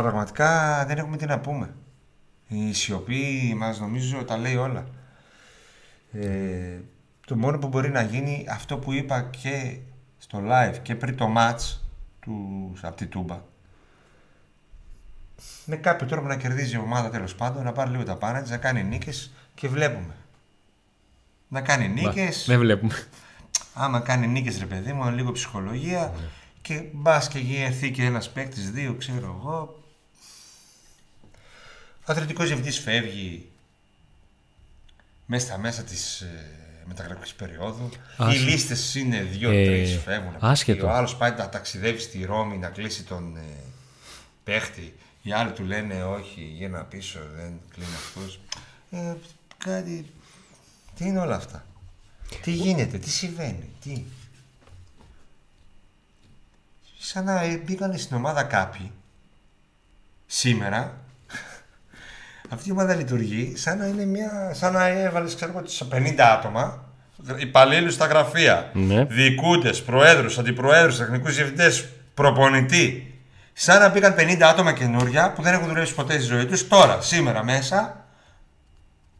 Πραγματικά δεν έχουμε τι να πούμε. Η σιωπή μας νομίζω τα λέει όλα. Ε, το μόνο που μπορεί να γίνει αυτό που είπα και στο live και πριν το match του, από τη Τούμπα. Με κάποιο τρόπο να κερδίζει η ομάδα τέλος πάντων, να πάρει λίγο τα πάνω της, να κάνει νίκες και βλέπουμε. Να κάνει νίκες, Δεν βλέπουμε. άμα κάνει νίκες ρε παιδί μου, λίγο ψυχολογία και μπας και εκεί έρθει και ένας παίκτης, δύο ξέρω εγώ. Ο αθλητικός διευθυντής φεύγει μέσα στα μέσα της ε, μεταγραφικής περίοδου. Άσε. Οι λίστες είναι Ε, δύο-τρεις φεύγουν. άσχετο. Ο άλλος πάει να ταξιδεύει στη Ρώμη να κλείσει τον ε, παίχτη. Οι άλλοι του λένε όχι, γύρνα πίσω, δεν κλείνει αυτούς. Ε, κάτι... Τι είναι όλα αυτά; Τι γίνεται, τι συμβαίνει, τι; Σαν να ε, μπήκαν στην ομάδα κάποιοι σήμερα. Αυτή η ομάδα λειτουργεί σαν να είναι μια. σαν να έβαλες, ξέρω εγώ, τις 50 άτομα. Υπαλλήλους στα γραφεία. Ναι. Διοικούντες, προέδρους, αντιπροέδρους, τεχνικούς διευθυντές, προπονητή. Σαν να μπήκαν 50 άτομα καινούρια που δεν έχουν δουλέψει ποτέ στη ζωή τους τώρα, σήμερα μέσα.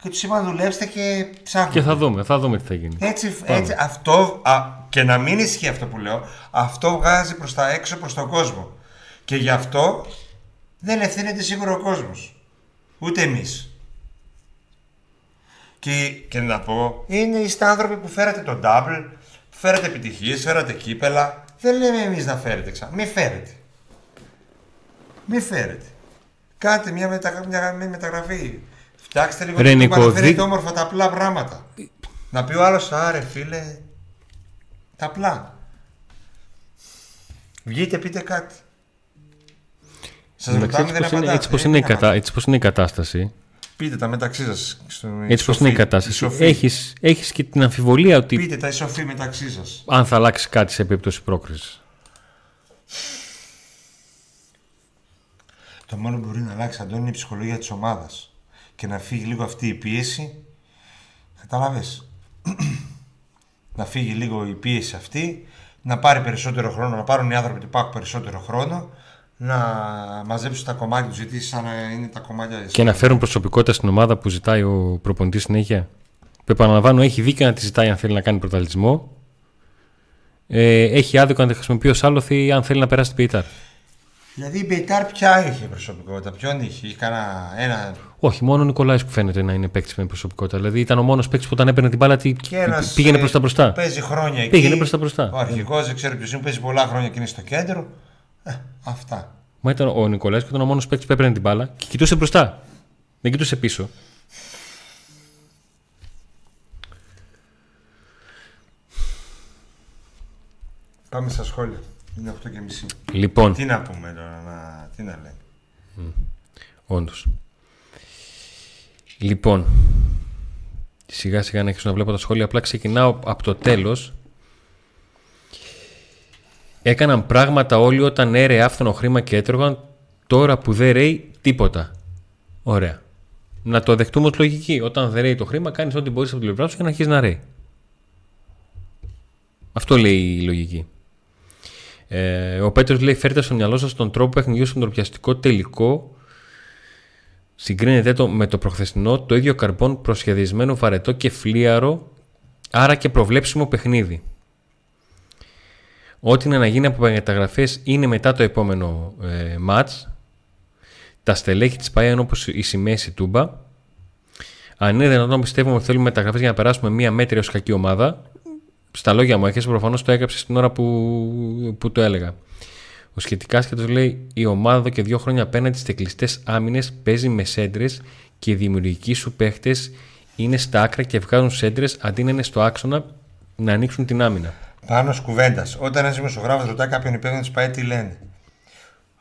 Και τους είπαν δουλέψτε και ψάχνετε. Και θα δούμε, θα δούμε τι θα γίνει. Έτσι, Πάμε. έτσι αυτό, α, και να μην ισχύει αυτό που λέω, αυτό βγάζει προς τα έξω, προς τον κόσμο. Και γι' αυτό δεν ευθύνεται σίγουρα ο κόσμος. Ούτε εμείς. Και, και να πω, είναι οι άνθρωποι που φέρατε τον double, που φέρατε επιτυχίες, φέρατε κύπελα. Δεν λέμε εμείς να φέρετε ξανά. Μη φέρετε. Μη φέρετε. Κάντε μια, μετα, μια, μια μεταγραφή. Φτιάξτε λίγο Ρε, το Νικό, να φέρετε δι- όμορφα τα απλά πράγματα. Να πει ο άλλος, άρε φίλε, τα απλά. Βγείτε, πείτε κάτι. Σας Εντάξει, ρωτάμε, έτσι, δεν πως είναι, απαντάτε. έτσι, πως Ε, είναι η τι να κατα... έτσι πως είναι η κατάσταση, Πείτε τα μεταξύ σας. έτσι πως είναι η κατάσταση, έχεις, έχεις και την αμφιβολία ότι Πείτε τα ισοφή μεταξύ σας. αν θα αλλάξει κάτι σε περίπτωση πρόκρισης. Το μόνο που μπορεί να αλλάξει, Αντώνη, είναι η ψυχολογία της ομάδας. Και να φύγει λίγο αυτή η πίεση. Κατάλαβε. να φύγει λίγο η πίεση αυτή. Να πάρει περισσότερο χρόνο, να πάρουν οι άνθρωποι του ΠΑΚ περισσότερο χρόνο. Να μαζέψουν τα κομμάτια τους, γιατί σαν να είναι τα κομμάτια της Και να φέρουν προσωπικότητα στην ομάδα που ζητάει ο προπονητής συνέχεια. Που επαναλαμβάνω, έχει δίκιο να τη ζητάει αν θέλει να κάνει πρωταλισμό. Ε, έχει άδικο να τη χρησιμοποιεί ως άλοθη αν θέλει να περάσει την ποιητάρ. Δηλαδή η Μπεϊτάρ ποια είχε προσωπικότητα, ποιον είχε, είχε κανένα ένα. Όχι, μόνο ο Νικολάης που φαίνεται να είναι παίκτης με προσωπικότητα. Δηλαδή ήταν ο μόνος παίκτης που όταν έπαιρνε την μπάλα τι- Και ένας, πήγαινε ε, προς τα μπροστά. Παίζει χρόνια εκεί. Πήγαινε προς τα μπροστά. Ο αρχηγός δεν ξέρω ποιος είναι, παίζει πολλά χρόνια και είναι στο κέντρο. Ε, αυτά. Μα ήταν ο Νικολάη που ήταν ο μόνος παίκτης που έπαιρνε την μπάλα και κοιτούσε μπροστά. Δεν κοιτούσε πίσω. Πάμε στα σχόλια. Είναι 8 και μισή. Λοιπόν, Τι να πούμε τώρα, να... τι να λέμε. όντως. Λοιπόν, σιγά σιγά να αρχίσω να βλέπω τα σχόλια. Απλά ξεκινάω από το τέλος. Έκαναν πράγματα όλοι όταν έρεε άφθονο χρήμα και έτρωγαν. Τώρα που δεν ρέει τίποτα. Ωραία. Να το δεχτούμε ως λογική. Όταν δεν ρέει το χρήμα, κάνεις ό,τι μπορείς από την πλευρά σου για να αρχίσεις να ρέει. Αυτό λέει η λογική. Ε, ο Πέτρος λέει: Φέρτε στο μυαλό σας τον τρόπο παιχνιδιού στον τροπιαστικό τελικό. Συγκρίνεται το με το προχθεσινό το ίδιο καρμπόν προσχεδιασμένο βαρετό και φλίαρο, άρα και προβλέψιμο παιχνίδι. Ό,τι είναι να γίνει από μεταγραφές είναι μετά το επόμενο ε, μάτς. Τα στελέχη της ΠΑΕ είναι όπως η σημαία η Τούμπα. Αν είναι δυνατόν πιστεύουμε ότι θέλουμε μεταγραφές για να περάσουμε μια μέτρια ως κακή ομάδα, στα λόγια μου έχεις προφανώς το έγραψες στην ώρα που, που το έλεγα. Ο σχετικά σκέτος λέει: Η ομάδα εδώ και δύο χρόνια απέναντι στις κλειστέ άμυνες παίζει με σέντρες και οι δημιουργικοί σου παίχτες είναι στα άκρα και βγάζουν σέντρες αντί να είναι στο άξονα να ανοίξουν την άμυνα. Πάνω κουβέντας. Όταν ένας δημοσιογράφος ρωτάει κάποιον υπεύθυνο της ΠΑΕ τι λένε;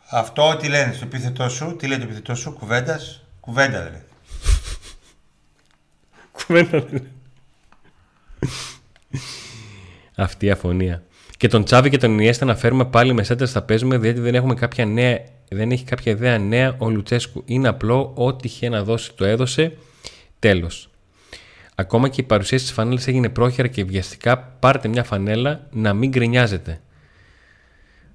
Αυτό τι λένε στο επίθετό σου, τι λέει το επίθετό σου, κουβέντας; Κουβέντα δεν λέει. Κουβέντα Αυτή η αφωνία. Και τον Τσάβη και τον Ιέστα να φέρουμε πάλι με σέντρε θα παίζουμε, διότι δεν, έχουμε κάποια νέα, δεν έχει κάποια ιδέα νέα ο Λουτσέσκου. Είναι απλό, ό,τι είχε να δώσει το έδωσε. Τέλος. Ακόμα και η παρουσίαση τη φανέλα έγινε πρόχειρα και βιαστικά. Πάρτε μια φανέλα να μην γκρινιάζετε.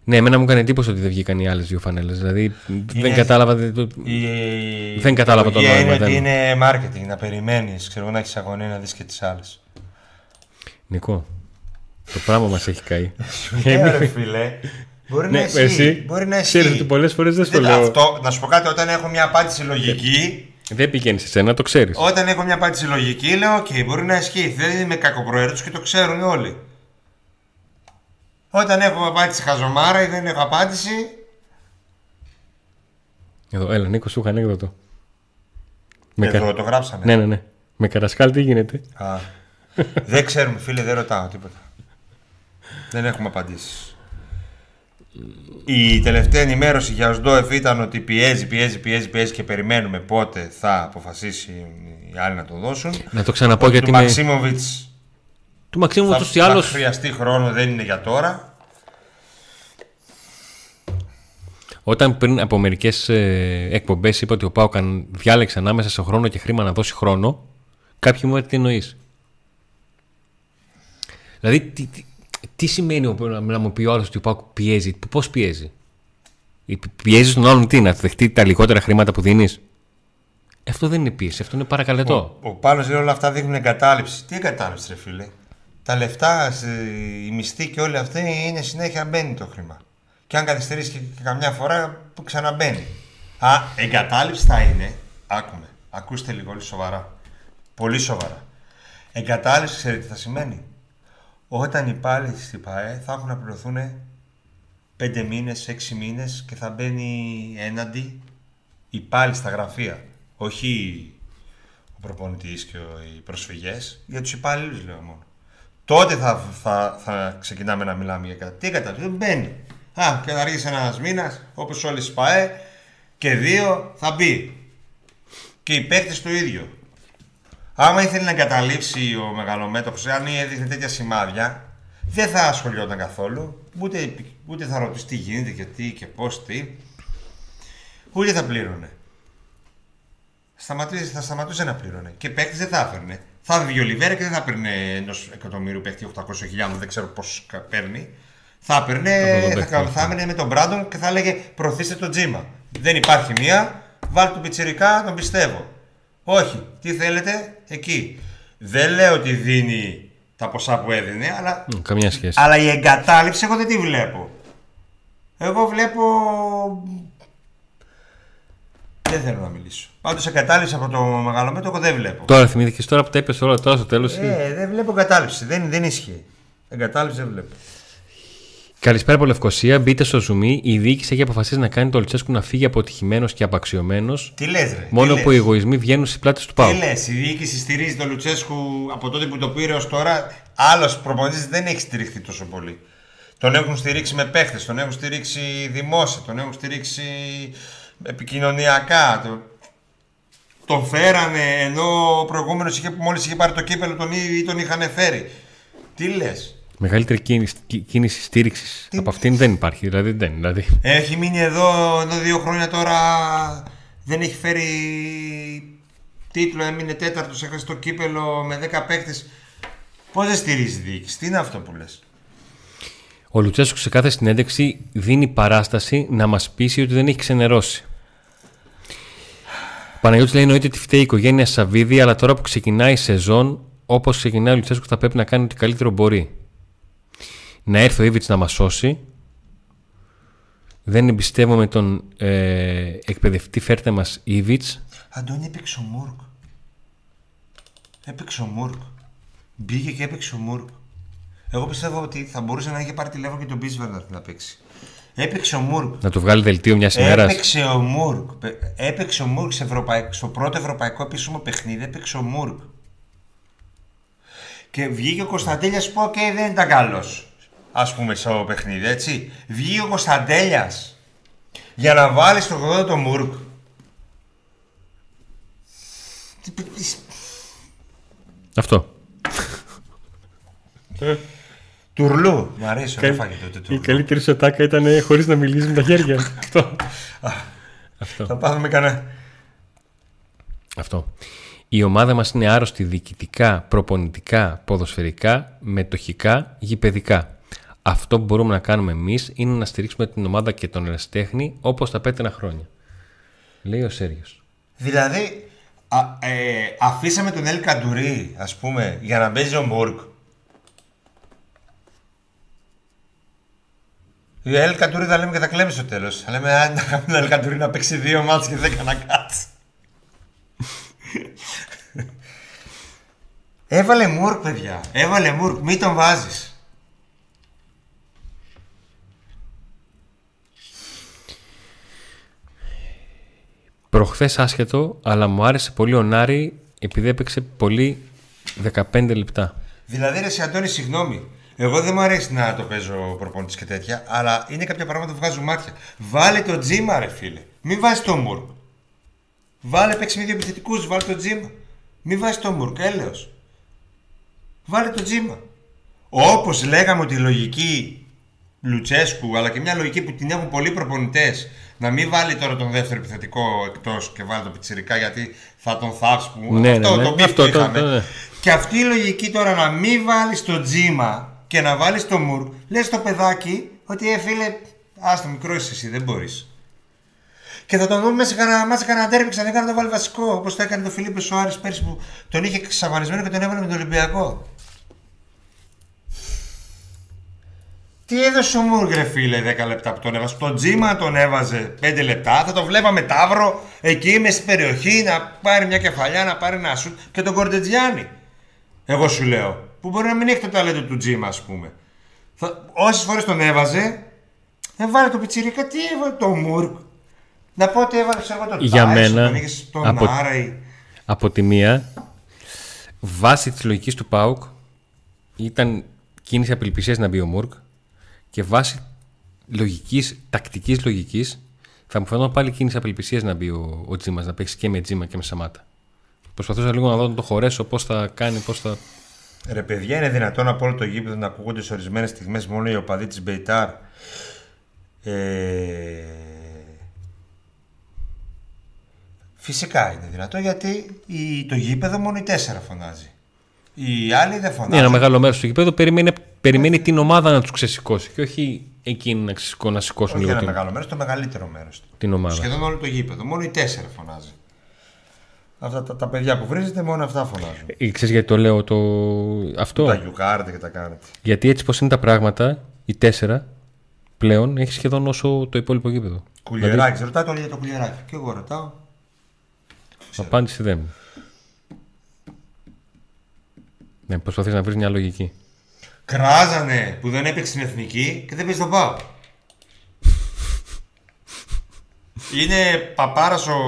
Ναι, εμένα μου έκανε εντύπωση ότι δεν βγήκαν οι άλλες δύο φανέλες. Δηλαδή δεν κατάλαβα. δεν το- Η... Δεν κατάλαβα το η νόημα, Είναι δεν- ότι είναι marketing, να περιμένεις, ξέρω να έχεις αγωνία να δεις και τις άλλες. Νικό, το πράγμα μας έχει καεί. Ε, ρε φίλε. Μπορεί να ναι, ισχύει. εσύ Μπορεί να ξέρεις ισχύει. ότι πολλές φορές δεν στο Δεν- λέω. Αυτό, να σου πω κάτι, όταν έχω μια απάντηση λογική, Δεν πηγαίνει σε σένα, το ξέρεις. όταν έχω μια απάντηση λογική, λέω: Οκ, μπορεί να ισχύει. Δεν είμαι κακοπροαίρετο και το ξέρουν όλοι. Όταν έχω απάντηση χαζομάρα ή δεν έχω απάντηση, Εδώ, έλα, Νίκος, σου είχα ανέκδοτο. Με εδώ κα- το γράψανε. Ναι, ναι, ναι. Με καρασκάλ τι γίνεται; Α, δεν ξέρουμε, φίλε, δεν ρωτάω τίποτα. Δεν έχουμε απαντήσεις. Η τελευταία ενημέρωση για Οσντόεφ ήταν ότι πιέζει, πιέζει, πιέζει, πιέζει και περιμένουμε πότε θα αποφασίσει οι άλλοι να το δώσουν. Να το ξαναπώ γιατί του με... Μαξίμοβιτς Του Μαξίμου θα, ούτως ή θα άλλως χρειαστεί χρόνο, δεν είναι για τώρα. Όταν πριν από μερικές ε, εκπομπές είπα ότι ο Πάοκαν διάλεξε ανάμεσα σε χρόνο και χρήμα να δώσει χρόνο, κάποιοι μου είπαν τι εννοείς; Δηλαδή, τι, τι, τι σημαίνει ο- να, να μου πει ο άλλος ότι ο Πάοκ πιέζει, πώς πιέζει; Πιέζει τον άλλον τι, να δεχτεί τα λιγότερα χρήματα που δίνεις; Αυτό δεν είναι πίεση, αυτό είναι παρακαλετό. Ο, ο Πάνος λέει όλα αυτά δείχνουν εγκατάλειψη. Τι εγκατάλειψη, ρε φίλε; Τα λεφτά, σε- η μισθή και όλοι αυτοί είναι συνέχεια μπαίνει το χρήμα. Και αν καθυστερήσει και, και καμιά φορά που ξαναμπαίνει. Α, εγκατάλειψη θα είναι. Άκουμε. Ακούστε λίγο όλοι σοβαρά. Πολύ σοβαρά. Εγκατάλειψη, ξέρετε τι θα σημαίνει; Όταν οι υπάλληλοι στην ΠαΕ θα έχουν να πληρωθούν 5 μήνες, 6 μήνες και θα μπαίνει έναντι υπάλληλοι στα γραφεία. Όχι ο προπονητής και ο- οι προσφυγές. Για τους υπαλλήλου λέω μόνο. Τότε θα, θα, θα ξεκινάμε να μιλάμε για κάτι. Τι κατάληψη, δεν μπαίνει. Α, και θα αργήσει ένας μήνας, όπως όλες οι ΠΑΕ, και δύο θα μπει. Και οι παίκτες το ίδιο. Άμα ήθελε να εγκαταλείψει ο μεγαλομέτωχος, αν έδειχνε τέτοια σημάδια, δεν θα ασχολιόταν καθόλου. Ούτε, ούτε θα ρωτήσει τι γίνεται και τι και πώς τι. Ούτε θα πλήρωνε. Σταματήσει, θα σταματούσε να πλήρωνε. Και παίκτης δεν θα έφερνε. Θα έδινε ο Λιβέρα και δεν θα παίρνει ενός εκατομμύριου παίκτη 800.000, δεν ξέρω πώς παίρνει. Θα έπαιρνε, Από τον θα, παίκτη, κα- αυτό. θα έμενε με τον Μπράντον και θα έλεγε προωθήστε το τζίμα. Δεν υπάρχει μία, βάλτε τον πιτσιρικά, τον πιστεύω. Όχι, τι θέλετε, εκεί. Δεν λέω ότι δίνει τα ποσά που έδινε, αλλά Μ, Καμιά σχέση. αλλά η εγκατάλειψη εγώ δεν τη βλέπω. Εγώ βλέπω. Δεν θέλω να μιλήσω. Πάντως εγκατάλειψη από το μεγαλομέτωχο δεν βλέπω. Τώρα θυμήθηκες τώρα που τα είπες όλα τώρα στο τέλος. Ε, δεν βλέπω εγκατάλειψη. Δεν, δεν ισχύει. Εγκατάλειψη δεν βλέπω. Καλησπέρα από Λευκοσία. Μπείτε στο Zoom. Η διοίκηση έχει αποφασίσει να κάνει το Λουτσέσκου να φύγει αποτυχημένος και απαξιωμένος. Τι λες, ρε. Μόνο τι που οι λες. εγωισμοί βγαίνουν στις πλάτες του Τι Πάου. λες, η διοίκηση στηρίζει τον Λουτσέσκου από τότε που το πήρε ως τώρα. Άλλος προπονητής δεν έχει στηριχθεί τόσο πολύ. Τον έχουν στηρίξει με παίχτες, τον έχουν στηρίξει δημόσια, τον έχουν στηρίξει επικοινωνιακά. Το- Τον φέρανε ενώ ο προηγούμενος μόλις είχε πάρει το κύπελο τον, ή τον είχαν φέρει. Τι λες; Μεγαλύτερη κίνηση, κίνηση- κίνηση στήριξης από αυτήν δεν υπάρχει. Δηλαδή δεν. Δηλαδή. Έχει μείνει εδώ, εδώ δύο χρόνια τώρα. Δεν έχει φέρει τίτλο, έμεινε τέταρτος, έχασε το κύπελο με 10 παίχτε. Πώς δεν στηρίζει η διοίκηση, τι είναι αυτό που λες; Ο Λουτσέσκου σε κάθε συνέντευξη δίνει παράσταση να μας πείσει ότι δεν έχει ξενερώσει. Ο Παναγιώτης λέει εννοείται ότι φταίει η οικογένεια Σαββίδη, αλλά τώρα που ξεκινάει η σεζόν, όπως ξεκινάει ο Λουτσέσκου, θα πρέπει να κάνει ό,τι καλύτερο μπορεί. Να έρθει ο Ήβιτ να μας σώσει. Δεν εμπιστεύομαι τον ε, εκπαιδευτή φέρτε μας Ήβιτ. Αντώνη έπαιξε ο Μούρκ. Έπαιξε ο Μούρκ. Μπήκε και έπαιξε ο Μουργκ. Εγώ πιστεύω ότι θα μπορούσε να είχε πάρει τηλέφωνο και τον Μπίσεσβαρ να παίξει. Έπαιξε ο Μουργκ. Να του βγάλει δελτίο μιας ημέρας. Έπαιξε ο Μουργκ. Πε- Έπαιξε ο Μουργκ σε ευρωπαϊκ- στο πρώτο ευρωπαϊκό επίσημο παιχνίδι. Έπαιξε ο Μουργκ. Και βγήκε ο Κωνσταντέλιας που οκ, δεν ήταν καλός. Α πούμε στο παιχνίδι, έτσι. Βγήκε ο Κωνσταντέλιας για να βάλει στο 80 το Μουργκ. Τι- τι- Αυτό. Τουρλού. Μ' αρέσει να φάγει τότε τουρλού. καλύτερη σου ατάκα ήταν χωρίς να μιλήσει με τα χέρια. Αυτό. Αυτό. Θα πάθουμε κανένα. Αυτό. Η ομάδα μας είναι άρρωστη διοικητικά, προπονητικά, ποδοσφαιρικά, μετοχικά, γηπαιδικά. Αυτό που μπορούμε να κάνουμε εμείς είναι να στηρίξουμε την ομάδα και τον ερασιτέχνη όπως τα πέτρινα χρόνια. Λέει ο Σέργιος. Δηλαδή, α, ε, αφήσαμε τον Ελ Καντουρί, ας πούμε, για να παίζει ο Μούρκ. Η Ελ Καντουρί θα λέμε και θα κλαίμε στο τέλος. Θα λέμε, αν να κάνουμε τον Ελ Καντουρί να παίξει δύο μάτς και δέκα να κάτσει. Έβαλε Μούρκ, παιδιά. Έβαλε Μούρκ. Μην τον βάζεις. Προχθές άσχετο, αλλά μου άρεσε πολύ ο Νάρη επειδή έπαιξε πολύ 15 λεπτά. Δηλαδή, ρε, εσύ, Αντώνη, συγγνώμη. Εγώ δεν μου αρέσει να το παίζω προπονητής και τέτοια, αλλά είναι κάποια πράγματα που βγάζουν μάτια. Βάλε το τζίμα, ρε φίλε. Μην βάζεις το Μουρκ. Βάλε παίξει με δύο επιθετικού, βάλε το τζίμα. Μην βάζεις το Μουρκ, έλεος. Βάλε το τζίμα. Όπως λέγαμε ότι η λογική Λουτσέσκου, αλλά και μια λογική που την έχουν πολλοί προπονητές, να μην βάλει τώρα τον δεύτερο επιθετικό εκτός και βάλει τον πιτσιρικά γιατί θα τον θάψει που. Ναι, αυτό ναι, το ναι. beef Αυτό που το- είχαμε. το- ναι. Και αυτή η λογική τώρα να μην βάλει το Τζίμα και να βάλει το Μουργκ, λες το παιδάκι ότι ε, φίλε, άστο μικρό είσαι εσύ, δεν μπορείς. Και θα τον δούμε μέσα σε κανένα ματς, κανένα ντέρμπι ξανά να το βάλει βασικό. Όπως το έκανε το Φιλίπε Σοάρες πέρσι που τον είχε εξαφανισμένο και τον έβαλε με τον Ολυμπιακό. Τι έδωσε ο Μουργκ, ρε φίλε, 10 λεπτά που τον έβαζε. Το τζίμα τον έβαζε 5 λεπτά. Θα το βλέπαμε τάβρο εκεί μες στην περιοχή να πάρει μια κεφαλιά, να πάρει ένα σουτ. Και τον Κορτετζιάννη. Εγώ σου λέω. Που μπορεί να μην έχει το ταλέντο του τζίμα, ας πούμε. Θα... Όσες φορές τον έβαζε, έβαλε το πιτσιρίκα. Τι έβαλε το Μουργκ. Να πω ότι έβαλε ξέρω, εγώ τον Για Tyson, μένα, τον είχες τον από- Άρεϊ. Από τη μία, βάσει της λογικής του ΠΑΟΚ, ήταν κίνηση απελπισίας να μπει ο Μουρκ και βάσει λογικής, τακτικής λογικής θα μου φαινόταν πάλι κίνηση απελπισίας να μπει ο, ο Τζίμας, να παίξει και με Τζίμα και με Σαμάτα. Προσπαθούσα λίγο να δω να το χωρέσω, πώς θα κάνει, πώς θα. Ρε παιδιά, είναι δυνατόν από όλο το γήπεδο να ακούγονται σε ορισμένες στιγμές μόνο οι οπαδοί της Μπεϊτάρ; Ε... Φυσικά είναι δυνατό γιατί η, το γήπεδο μόνο οι τέσσερα φωνάζει. Οι άλλοι δεν φωνάζουν. Ναι, ένα μεγάλο μέρος του γηπέδου περιμένει, περιμένει την ομάδα να τους ξεσηκώσει και όχι εκείνοι να, ξεσηκώ, να σηκώσουν Όχι λίγο ένα την, μεγάλο μέρος, το μεγαλύτερο μέρος. την ομάδα. Σχεδόν όλο το γήπεδο. Μόνο οι τέσσερα φωνάζει. Αυτά τα, τα παιδιά που βρίζετε μόνο αυτά φωνάζουν. Ε, Ξέρεις γιατί το λέω το... αυτό; Τα γιουκάρετε και τα κάνετε. Γιατί έτσι πως είναι τα πράγματα, οι τέσσερα πλέον έχει σχεδόν όσο το υπόλοιπο γήπεδο. Κουλιεράκι, ρωτάει το για το κουλιεράκι. Και εγώ ρωτάω. Απάντηση δεν μου. Ναι, προσπαθείς να βρεις μια λογική. Κράζανε που δεν έπαιξε στην εθνική και δεν παίζει τον πάω. Είναι παπάρας ο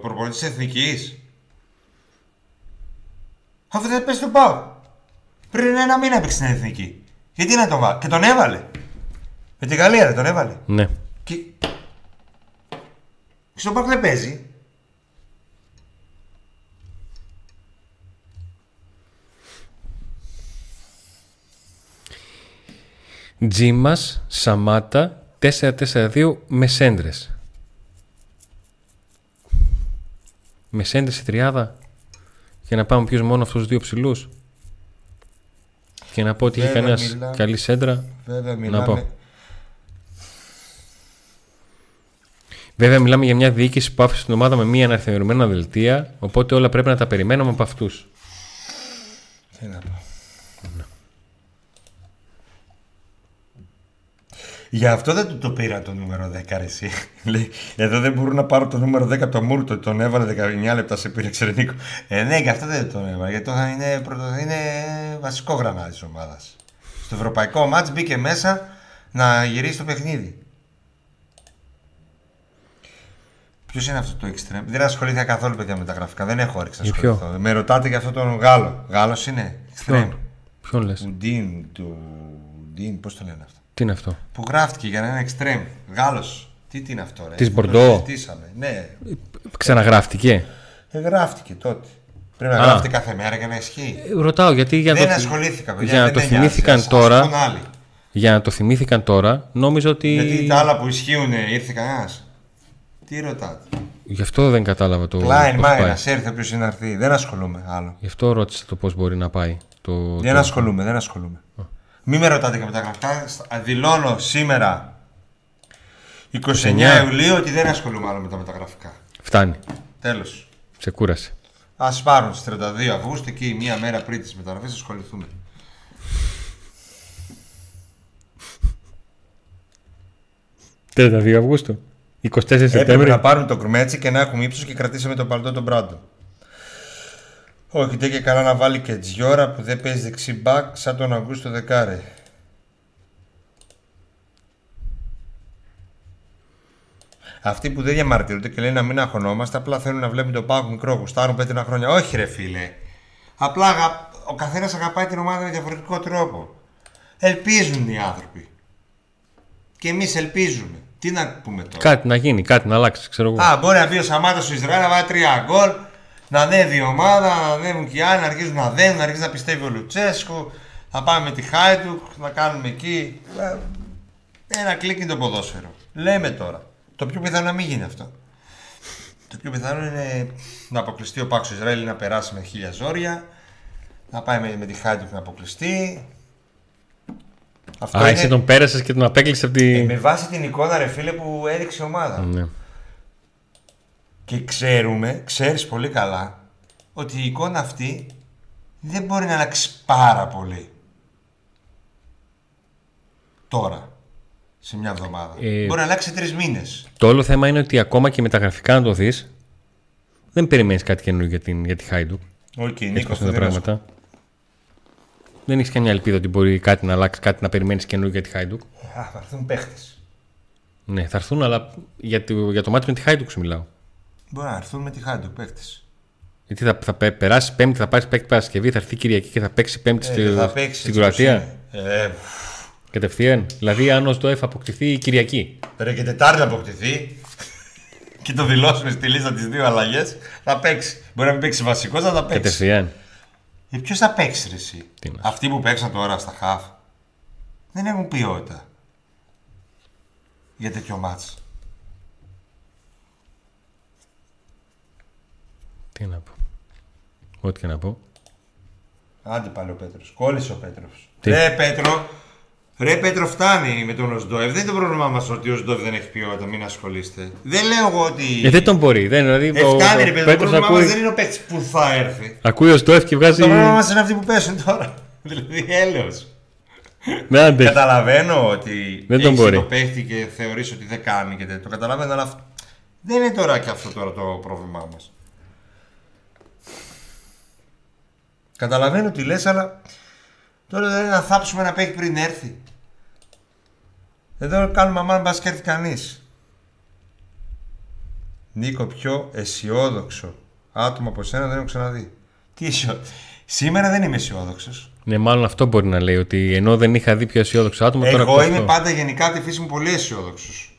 προπονητής της εθνικής. Αφού δεν παίζει τον πάω. Πριν ένα μήνα έπαιξε στην εθνική. Γιατί να τον βάλει. Και τον έβαλε. Με τη Γαλλία δεν τον έβαλε. Ναι. Και... Στον Πάοκ δεν παίζει. Τζίμας, Σαμάτα, 4-4-2 με σέντρες. Με σέντρες η τριάδα για να πάμε ποιος μόνο αυτούς τους δύο ψηλούς. Και να πω ότι είχε Βέβαια, κανένας μιλάμε. καλή σέντρα. Βέβαια Να πω. μιλάμε. Βέβαια, μιλάμε για μια διοίκηση που άφησε την ομάδα με μία αναρθιμερωμένα δελτία. Οπότε όλα πρέπει να τα περιμένουμε από αυτούς. Τι να πω. Γι' αυτό δεν του το πήρα το νούμερο 10 ρε, εσύ. Λέει, εδώ δεν μπορούν να πάρω το νούμερο 10 από το Μούρτο. Τον έβαλε 19 λεπτά σε πήρε Ξερενίκο. Ε, ναι, γι' αυτό δεν τον έβαλε. Γιατί τώρα είναι, πρωτο- είναι βασικό γρανάζι της ομάδας. Στο ευρωπαϊκό μάτς μπήκε μέσα να γυρίσει το παιχνίδι. Ποιος είναι αυτό το extreme; Δεν ασχολήθηκα καθόλου παιδιά με τα γραφικά. Δεν έχω όρεξη να Για ποιο; ασχοληθώ. Με ρωτάτε για αυτόν τον Γάλλο. Γάλλος είναι. Extreme. Ποιον, ποιον λες, Ουντίν, του. Ουντίν, πώς το λένε αυτό; Τι είναι αυτό; Που γράφτηκε για να είναι extreme. Γάλλος. Τι, τι είναι αυτό, ρε; Της Αυτό το Bordeaux. συζητήσαμε. Ναι, Ξαναγράφτηκε; ε, γράφτηκε τότε. Πρέπει να Α. γράφτηκε κάθε μέρα για να ισχύει. Ε, Ρωτάω γιατί για να δεν το, ασχολήθηκα, παιδιά. για να δεν το με νοιάζει. θυμήθηκαν Ας- ας τώρα. πούν άλλοι. Για να το θυμήθηκαν τώρα, νόμιζα ότι. Γιατί τα άλλα που ισχύουν ήρθε κανένας; Τι ρωτάτε; Γι' αυτό δεν κατάλαβα το. Κλάιν, πώς πάει. Μάιρα, έρθει όποιος είναι να έρθει. Δεν ασχολούμαι άλλο. Γι' αυτό ρώτησα το πώς μπορεί να πάει. Το, Δεν το- ασχολούμαι, δεν ασχολούμαι. Μην με ρωτάτε για μεταγραφικά. Στα- Δηλώνω σήμερα 29 Ιουλίου ότι δεν ασχολούμαι άλλο με τα μεταγραφικά. Φτάνει. Τέλος. Σε κούρασε. Α πάρουν στις 32 Αυγούστου εκεί μία μέρα πριν τις μεταγραφές ασχοληθούμε. 32 Αυγούστου. 24 Έπρεπε Σεπτέμβρη. να πάρουν το κρμέτσι και να έχουμε ύψος και κρατήσαμε τον παλτό τον Μπράντο. Όχι, δεν και καλά να βάλει και Τζιώρα που δεν παίζει δεξί μπακ σαν τον Αυγούστο Δεκάρε. Αυτοί που δεν διαμαρτύρονται και λένε να μην αγχωνόμαστε, απλά θέλουν να βλέπουν τον Πάοκ μικρό, γουστάρουν πέτρινα χρόνια. Όχι, ρε φίλε. Απλά αγα... ο καθένας αγαπάει την ομάδα με διαφορετικό τρόπο. Ελπίζουν οι άνθρωποι. Και εμείς ελπίζουμε. Τι να πούμε τώρα; Κάτι να γίνει, κάτι να αλλάξει, ξέρω εγώ. Α, μπορεί να μπει ο Σαμάτας στο Ισραήλ να βάλει τρία γκολ, να ανέβει η ομάδα, να ανέβουν και οι άλλοι, να αρχίζουν να δένουν, να αρχίσει να πιστεύει ο Λουτσέσκου, να πάμε με τη Χάιντουκ, να κάνουμε εκεί. Ε, Ένα κλικ είναι το ποδόσφαιρο. Λέμε τώρα. Το πιο πιθανό να μην γίνει αυτό. Το πιο πιθανό είναι να αποκλειστεί ο Πάξος Ισραήλ να περάσει με χίλια ζόρια, να πάει με, με τη Χάιντουκ να αποκλειστεί. Αυτό Α, είναι εσύ τον πέρασες και τον απέκλεισες από τη. ε, με βάση την εικόνα ρε φίλε που έδειξε η ομάδα. Ναι. Και ξέρουμε, ξέρεις πολύ καλά, ότι η εικόνα αυτή δεν μπορεί να αλλάξει πάρα πολύ. Τώρα. Σε μια εβδομάδα. Ε, Μπορεί να αλλάξει σε τρεις μήνες. Το όλο θέμα είναι ότι ακόμα και με τα γραφικά να το δεις, δεν περιμένεις κάτι καινούργιο για, την, για τη Χάιντουκ. Οκ, Έτσι Νίκος, πώς είναι τα πράγματα. Δεν έχεις καμιά ελπίδα ότι μπορεί κάτι να αλλάξει, κάτι να περιμένεις καινούργιο για τη Χάιντουκ. Α, θα έρθουν παίχτες. Ναι, θα έρθουν, αλλά για το, για το ματς με τη Χάιντουκ σου μιλάω. Μπορεί να έρθουν με τη Χάιντουκ παίχτες. Γιατί θα, θα πε- περάσει Πέμπτη, θα πάρεις παίκτη Παρασκευή, θα έρθει Κυριακή και θα παίξει Πέμπτη Ε, στη- δεν θα παίξει, στην έτσι πως Κροατία. είναι. Ε, Κατευθείαν. Δηλαδή, αν ο Οζντόεφ αποκτηθεί η Κυριακή. Ρε και Τετάρτη να αποκτηθεί και το δηλώσουμε στη λίστα τις δύο αλλαγές, θα παίξει. Μπορεί να μην παίξει βασικός, αλλά θα παίξει. Κατευθείαν. Ε, Ποιος θα παίξει, ρε, εσύ; Τι να- Αυτοί που παίξαν τώρα στα χαφ δεν έχουν ποιότητα για τέτοιο μάτς. Τι να πω. Ό,τι και να πω. Άντε πάλι ο Πέτρος. Κόλλησε ο Πέτρος. Τι; Ρε Πέτρο, ρε Πέτρο φτάνει με τον Οσντόευ. Δεν είναι το πρόβλημά μας ότι ο Οσντόευ δεν έχει ποιότητα, μην ασχολείστε. Δεν λέω εγώ ότι... Ε, δεν τον μπορεί. Δεν, δηλαδή, Ε, ο, φτάνει ο ρε Πέτρο, το Πέτρος πρόβλημά μας ακούει, δεν είναι ο παίκτης που θα έρθει. ακούει ο ΣΔΟΕΦ και βγάζει. Το πρόβλημά μας είναι αυτοί που πέσουν τώρα. δηλαδή έλεος. Δεν αντέχει. Καταλαβαίνω ότι Δεν τον έχεις μπορεί. το παίχτη και θεωρείς ότι δεν κάνει και τέτοιο. Το καταλαβαίνω, αλλά αυ- δεν είναι τώρα και αυτό τώρα το πρόβλημά μας. Καταλαβαίνω τι λες, αλλά τώρα δεν είναι να θάψουμε ένα παίχτη πριν έρθει. Εδώ κάνουμε αμάν μπας και έρθει κανείς. Νίκο, πιο αισιόδοξο άτομο από σένα δεν έχω ξαναδεί. Τι αισιο... Σήμερα δεν είμαι αισιόδοξος. Ναι, μάλλον αυτό μπορεί να λέει. Ότι ενώ δεν είχα δει πιο αισιόδοξο άτομο, τώρα Εγώ ακούω είμαι αυτό. πάντα γενικά από τη φύση μου πολύ αισιόδοξος.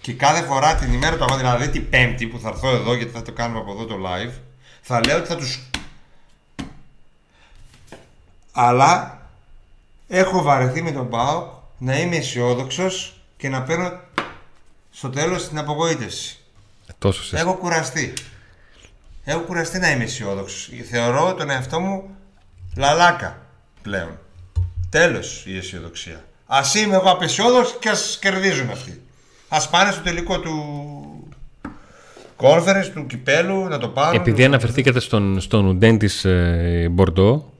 Και κάθε φορά την ημέρα του αγώνα, δηλαδή την Πέμπτη που θα έρθω εδώ, γιατί θα το κάνουμε από εδώ το live, θα λέω ότι θα τους. Αλλά έχω βαρεθεί με τον Πάοκ να είμαι αισιόδοξος και να παίρνω στο τέλος την απογοήτευση. Τόσο σε Έχω κουραστεί. Έχω κουραστεί να είμαι αισιόδοξος. Θεωρώ τον εαυτό μου λαλάκα πλέον. Τέλος η αισιοδοξία. Α είμαι εγώ απεσιόδοξος και ας κερδίζουν αυτοί. Α πάνε στο τελικό του conference, του κυπέλου, να το πάρουν. Επειδή αναφερθήκατε στον, στον Ουντέν της ε, Μπορντό,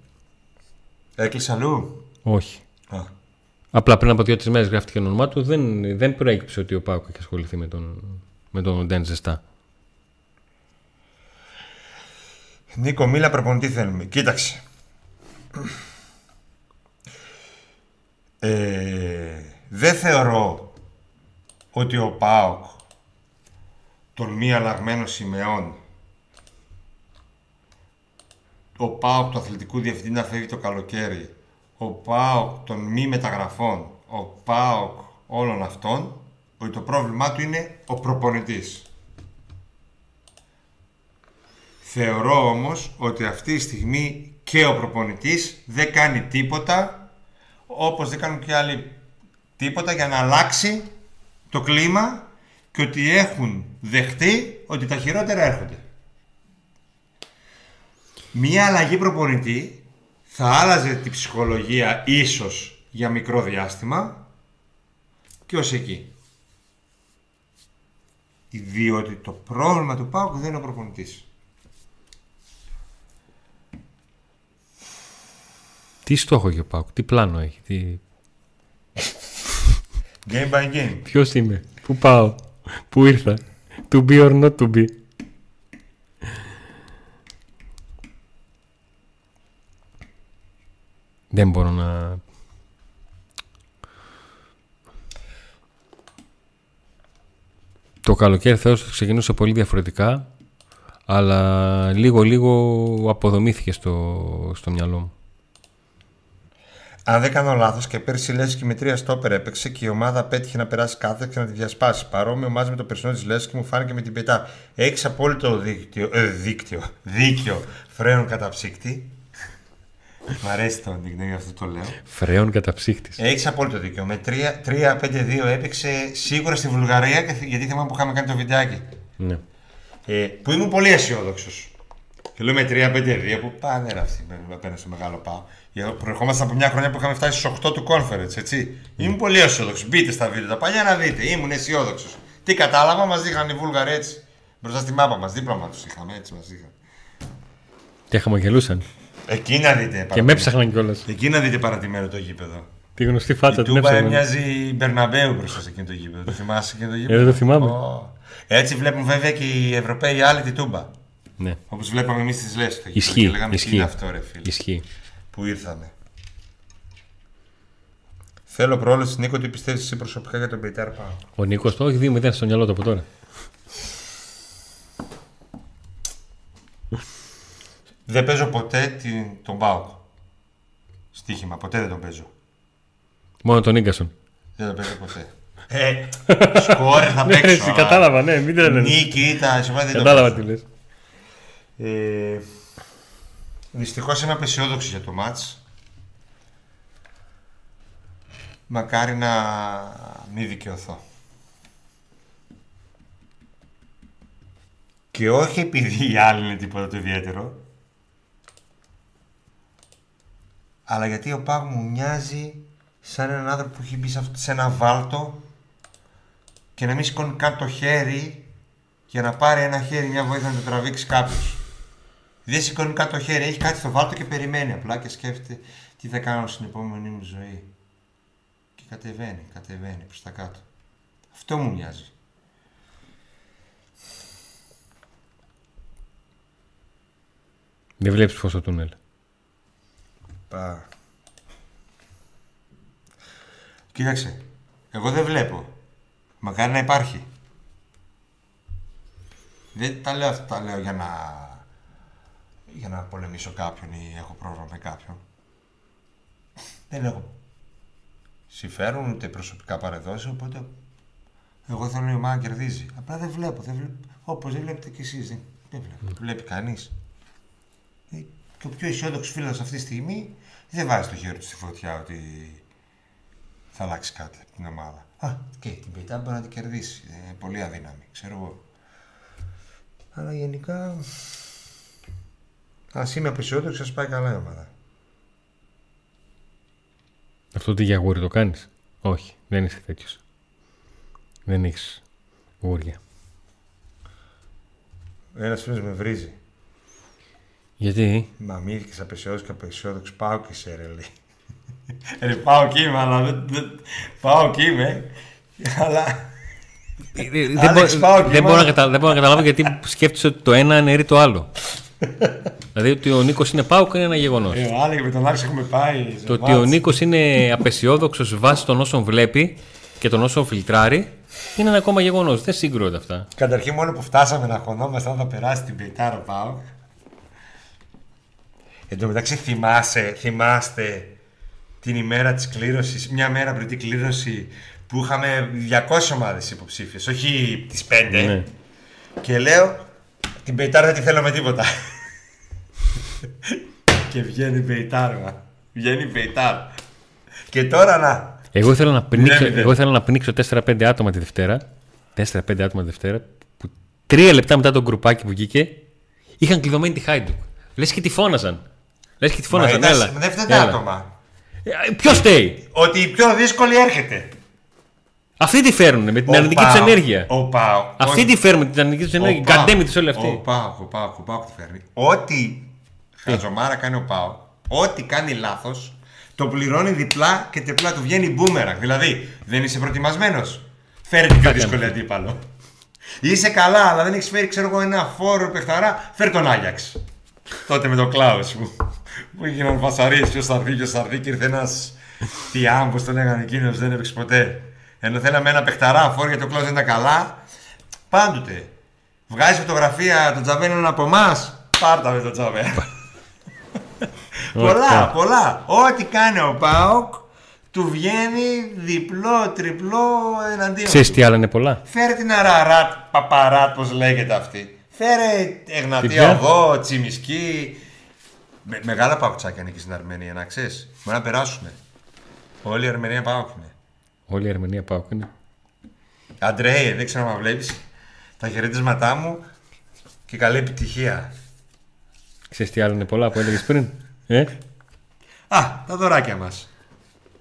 Έκλεισε αλλού; όχι. Α. Απλά πριν από δύο-τρεις μέρες γράφτηκε το όνομά του, δεν, δεν προέκυψε ότι ο Πάουκ έχει ασχοληθεί με τον, με τον Ουντέν ζεστά. Νίκο, μίλα προπονητή θέλουμε. Κοίταξε. Ε, δεν θεωρώ ότι ο ΠΑΟΚ τον μη αλλαγμένο Σιμεών ο ΠΑΟΚ του αθλητικού διευθυντή να φεύγει το καλοκαίρι. Ο ΠΑΟΚ των μη μεταγραφών. Ο ΠΑΟΚ όλων αυτών. Ότι το πρόβλημά του είναι ο προπονητής. Θεωρώ όμως ότι αυτή τη στιγμή και ο προπονητής δεν κάνει τίποτα όπως δεν κάνουν και άλλοι τίποτα για να αλλάξει το κλίμα και ότι έχουν δεχτεί ότι τα χειρότερα έρχονται. Μία αλλαγή προπονητή θα άλλαζε τη ψυχολογία ίσως για μικρό διάστημα και ως εκεί. Διότι το πρόβλημα του ΠΑΟΚ δεν είναι ο προπονητής. Τι στόχο έχει ο Πάουκ, τι πλάνο έχει, τι... Game by game. ποιος είμαι, πού πάω, πού ήρθα, to be or not to be. Δεν μπορώ να... Το καλοκαίρι θεός ξεκινούσε πολύ διαφορετικά αλλά λίγο λίγο αποδομήθηκε στο, στο μυαλό μου. Αν δεν κάνω λάθος και πέρσι Λέσκι με τρία στόπερ έπαιξε και η ομάδα πέτυχε να περάσει κάθε και να τη διασπάσει. Παρόμοιο μαζί με το περσινό της Λέσκι μου φάνηκε με την πετά. Έχεις απόλυτο δίκτυο, ε, δίκτυο, δίκιο φρέων καταψύκτη. Μ' αρέσει το nickname, γι' αυτό το λέω. Φρέων καταψύχτης. Έχεις απόλυτο δίκιο. Με 3-5-2 έπαιξε σίγουρα στη Βουλγαρία και θυ- γιατί θυμάμαι που είχαμε κάνει το βιντεάκι. Ναι. Ε, που ήμουν πολύ αισιόδοξος. Και λέω με 3-5-2 που πάνε ρε αυτοί με- απέναντι στο μεγάλο πάω. Προερχόμασταν από μια χρονιά που είχαμε φτάσει στους 8 του conference, έτσι. Ήμουν πολύ αισιόδοξος. Μπείτε στα βίντεο τα παλιά να δείτε. Ήμουν αισιόδοξος. Τι κατάλαβα, μας δείχναν οι Βούλγαροι έτσι. Μπροστά στη μάπα μας, δίπλα μας τους είχαμε έτσι. Μας είχαν. Και χαμογελούσαν. Εκεί να δείτε. Και με παρατημένο. έψαχναν κιόλας. Εκεί να δείτε παρατημένο το γήπεδο. Τη γνωστή Η φάτσα την Τούμπα έψαχναν. μοιάζει Μπερναμπέου μπροστά σε εκείνο το γήπεδο. Το θυμάσαι εκείνο το γήπεδο; Ε, δεν το θυμάμαι. Ω. Έτσι βλέπουν βέβαια και οι Ευρωπαίοι άλλοι τη Τούμπα. Ναι. Όπως βλέπαμε εμείς τι λε. Ισχύει. Και λέγαμε τι Ισχύει. είναι αυτό, ρε φίλε. Ισχύει. Που ήρθαμε. Θέλω πρόληψη, Νίκο, τι πιστεύεις εσύ προσωπικά για τον Πιτέρ Πάο. Ο Νίκος το έχει 2-0 στο μυαλό του από τώρα. Δεν παίζω ποτέ την, τον Πάοκ. Στοίχημα, ποτέ δεν τον παίζω. Μόνο τον Ίγκασον. Δεν τον παίζω ποτέ. Ε, σκόρε θα Ναι, παίξω. εσύ, αλλά κατάλαβα, ναι, μην τρελαίνεσαι. Νίκη, ήταν, σε βάζει δεν το Κατάλαβα παίζω. τι λες. Ε, δυστυχώς είμαι απεσιόδοξη για το μάτς. Μακάρι να μην δικαιωθώ. Και όχι επειδή οι άλλοι είναι τίποτα το ιδιαίτερο, αλλά γιατί ο Πάγ μου μοιάζει σαν έναν άνθρωπο που έχει μπει σε αυτό- σε ένα βάλτο και να μην σηκώνει καν το χέρι για να πάρει ένα χέρι μια βοήθεια να το τραβήξει κάποιος. Δεν σηκώνει καν το χέρι, έχει κάτι στο βάλτο και περιμένει απλά και σκέφτεται τι θα κάνω στην επόμενη μου ζωή. Και κατεβαίνει, κατεβαίνει προς τα κάτω. Αυτό μου μοιάζει. Δεν βλέπεις φως στο τούνελ. Πα. Κοίταξε, εγώ δεν βλέπω. Μακάρι να υπάρχει. Δεν τα λέω αυτά, τα λέω για να, για να πολεμήσω κάποιον ή έχω πρόβλημα με κάποιον. Δεν έχω συμφέρον ούτε προσωπικά παρεδόσεις, οπότε εγώ θέλω η ομάδα να κερδίζει. Απλά δεν βλέπω, δεν βλέπω. όπως δεν βλέπετε κι εσείς, δεν, δεν βλέπω. Βλέπει κανείς. Ε, Και ο πιο αισιόδοξος φίλος αυτή τη στιγμή δεν βάζει το χέρι του στη φωτιά ότι θα αλλάξει κάτι από την ομάδα. Α, και την πετά μπορεί να την κερδίσει. Είναι πολύ αδύναμη, ξέρω εγώ. Αλλά γενικά. Α είμαι απεσιόδοξος, σα πάει καλά η ομάδα. Αυτό τι για γούρι το κάνεις; Όχι, δεν είσαι τέτοιος. Δεν έχεις γούρια. Ένας φίλος με βρίζει. Γιατί; Μα μύθηκε απεσιόδοξο και απεσιόδοξο. Πάω και σε ρε λέει. Ρε πάω και είμαι, αλλά δεν. δεν- Πάω και είμαι. Αλλά. δεν, Άλεξ, μπο- πάω και δεν, μπορώ μόνο. να κατα- δεν μπορώ να καταλάβω γιατί σκέφτεσαι ότι το ένα αναιρεί το άλλο. δηλαδή ότι ο Νίκος είναι πάουκ είναι ένα γεγονός. Ε, άλλοι με τον Άλεξ έχουμε πάει. σε Το ότι ο μάτς. Νίκος είναι απεσιόδοξος βάσει των όσων βλέπει και των όσων φιλτράρει είναι ένα ακόμα γεγονός. Δεν συγκρούονται αυτά. Καταρχήν μόνο που φτάσαμε να χωνόμαστε αν θα περάσει την Πεϊτάρα πάω. Εν τω μεταξύ θυμάσαι, θυμάστε την ημέρα της κλήρωσης, μια μέρα πριν την κλήρωση που είχαμε 200 ομάδες υποψήφιες, όχι τις 5. Ναι. Και λέω, την Πεϊτάρα δεν τη θέλω με τίποτα. και βγαίνει η Πεϊτάρα. Βγαίνει η Πεϊτάρα. Και τώρα να. Εγώ ήθελα να πνίξω, Μηδέν, μηδέν. εγώ ήθελα να πνίξω 4-5 άτομα τη Δευτέρα. 4-5 άτομα τη Δευτέρα. Που τρία λεπτά μετά τον γκρουπάκι που βγήκε είχαν κλειδωμένη τη Χάιντουκ. Λες και τη φώναζαν. Λες και τη φώναζαν. Μα Έλα. ήταν- Δεν φταίνε έλα. άτομα. Ποιος φταίει; Ότι η πιο δύσκολη έρχεται. Αυτοί τη φέρνουν με την Ο αρνητική τους Πάο. ενέργεια. Ο Πάο. Αυτοί τη φέρνουν με την αρνητική τους ενέργεια. Καντέμι τη όλη Ο αυτή. Πάο, ο Πάο, ο Πάο τη φέρνει. Ό,τι χαζομάρα κάνει ο Πάο, ό,τι κάνει λάθος, το πληρώνει διπλά και τριπλά του βγαίνει μπούμερακ. Δηλαδή, δεν είσαι προετοιμασμένο. Φέρε την πιο κάνει. δύσκολη αντίπαλο. Είσαι καλά, αλλά δεν έχεις φέρει, ξέρω εγώ, ένα φόρο παιχταρά. Φέρ τον Άγιαξ. Τότε με τον Κλάους που, που έγιναν φασαρίε. Ποιος θα έρθει, ποιος θα έρθει. Και ήρθε ένας Τιάμ, πώ τον λέγανε εκείνος, δεν έπαιξε ποτέ. Ενώ θέλαμε ένα παιχταρά φόρ γιατί ο Κλάου δεν ήταν καλά. Πάντοτε. Βγάζεις φωτογραφία τον Τζαβέλο από εμάς. Πάρτα με τον Τζαβέλο. πολλά, Ωραία. πολλά. Ό,τι κάνει ο Πάοκ του βγαίνει διπλό, τριπλό εναντίον. Ξέρεις του. τι άλλα είναι πολλά; Φέρε την Αραράτ, Παπαράτ, πώς λέγεται αυτή. Φέρε Τι Εγνατία πια; Οδό, Τσιμισκή. Με, μεγάλα παπουτσάκια είναι εκεί στην Αρμενία, να ξέρεις. Μπορεί να περάσουν. Όλη η Αρμενία πάω είναι. Όλη η Αρμενία πάω είναι. Αντρέι, δεν ξέρω αν βλέπεις. Τα χαιρετίσματά μου και καλή επιτυχία. Ξέρεις τι άλλο είναι πολλά που έλεγες πριν. Ε; Α, τα δωράκια μας.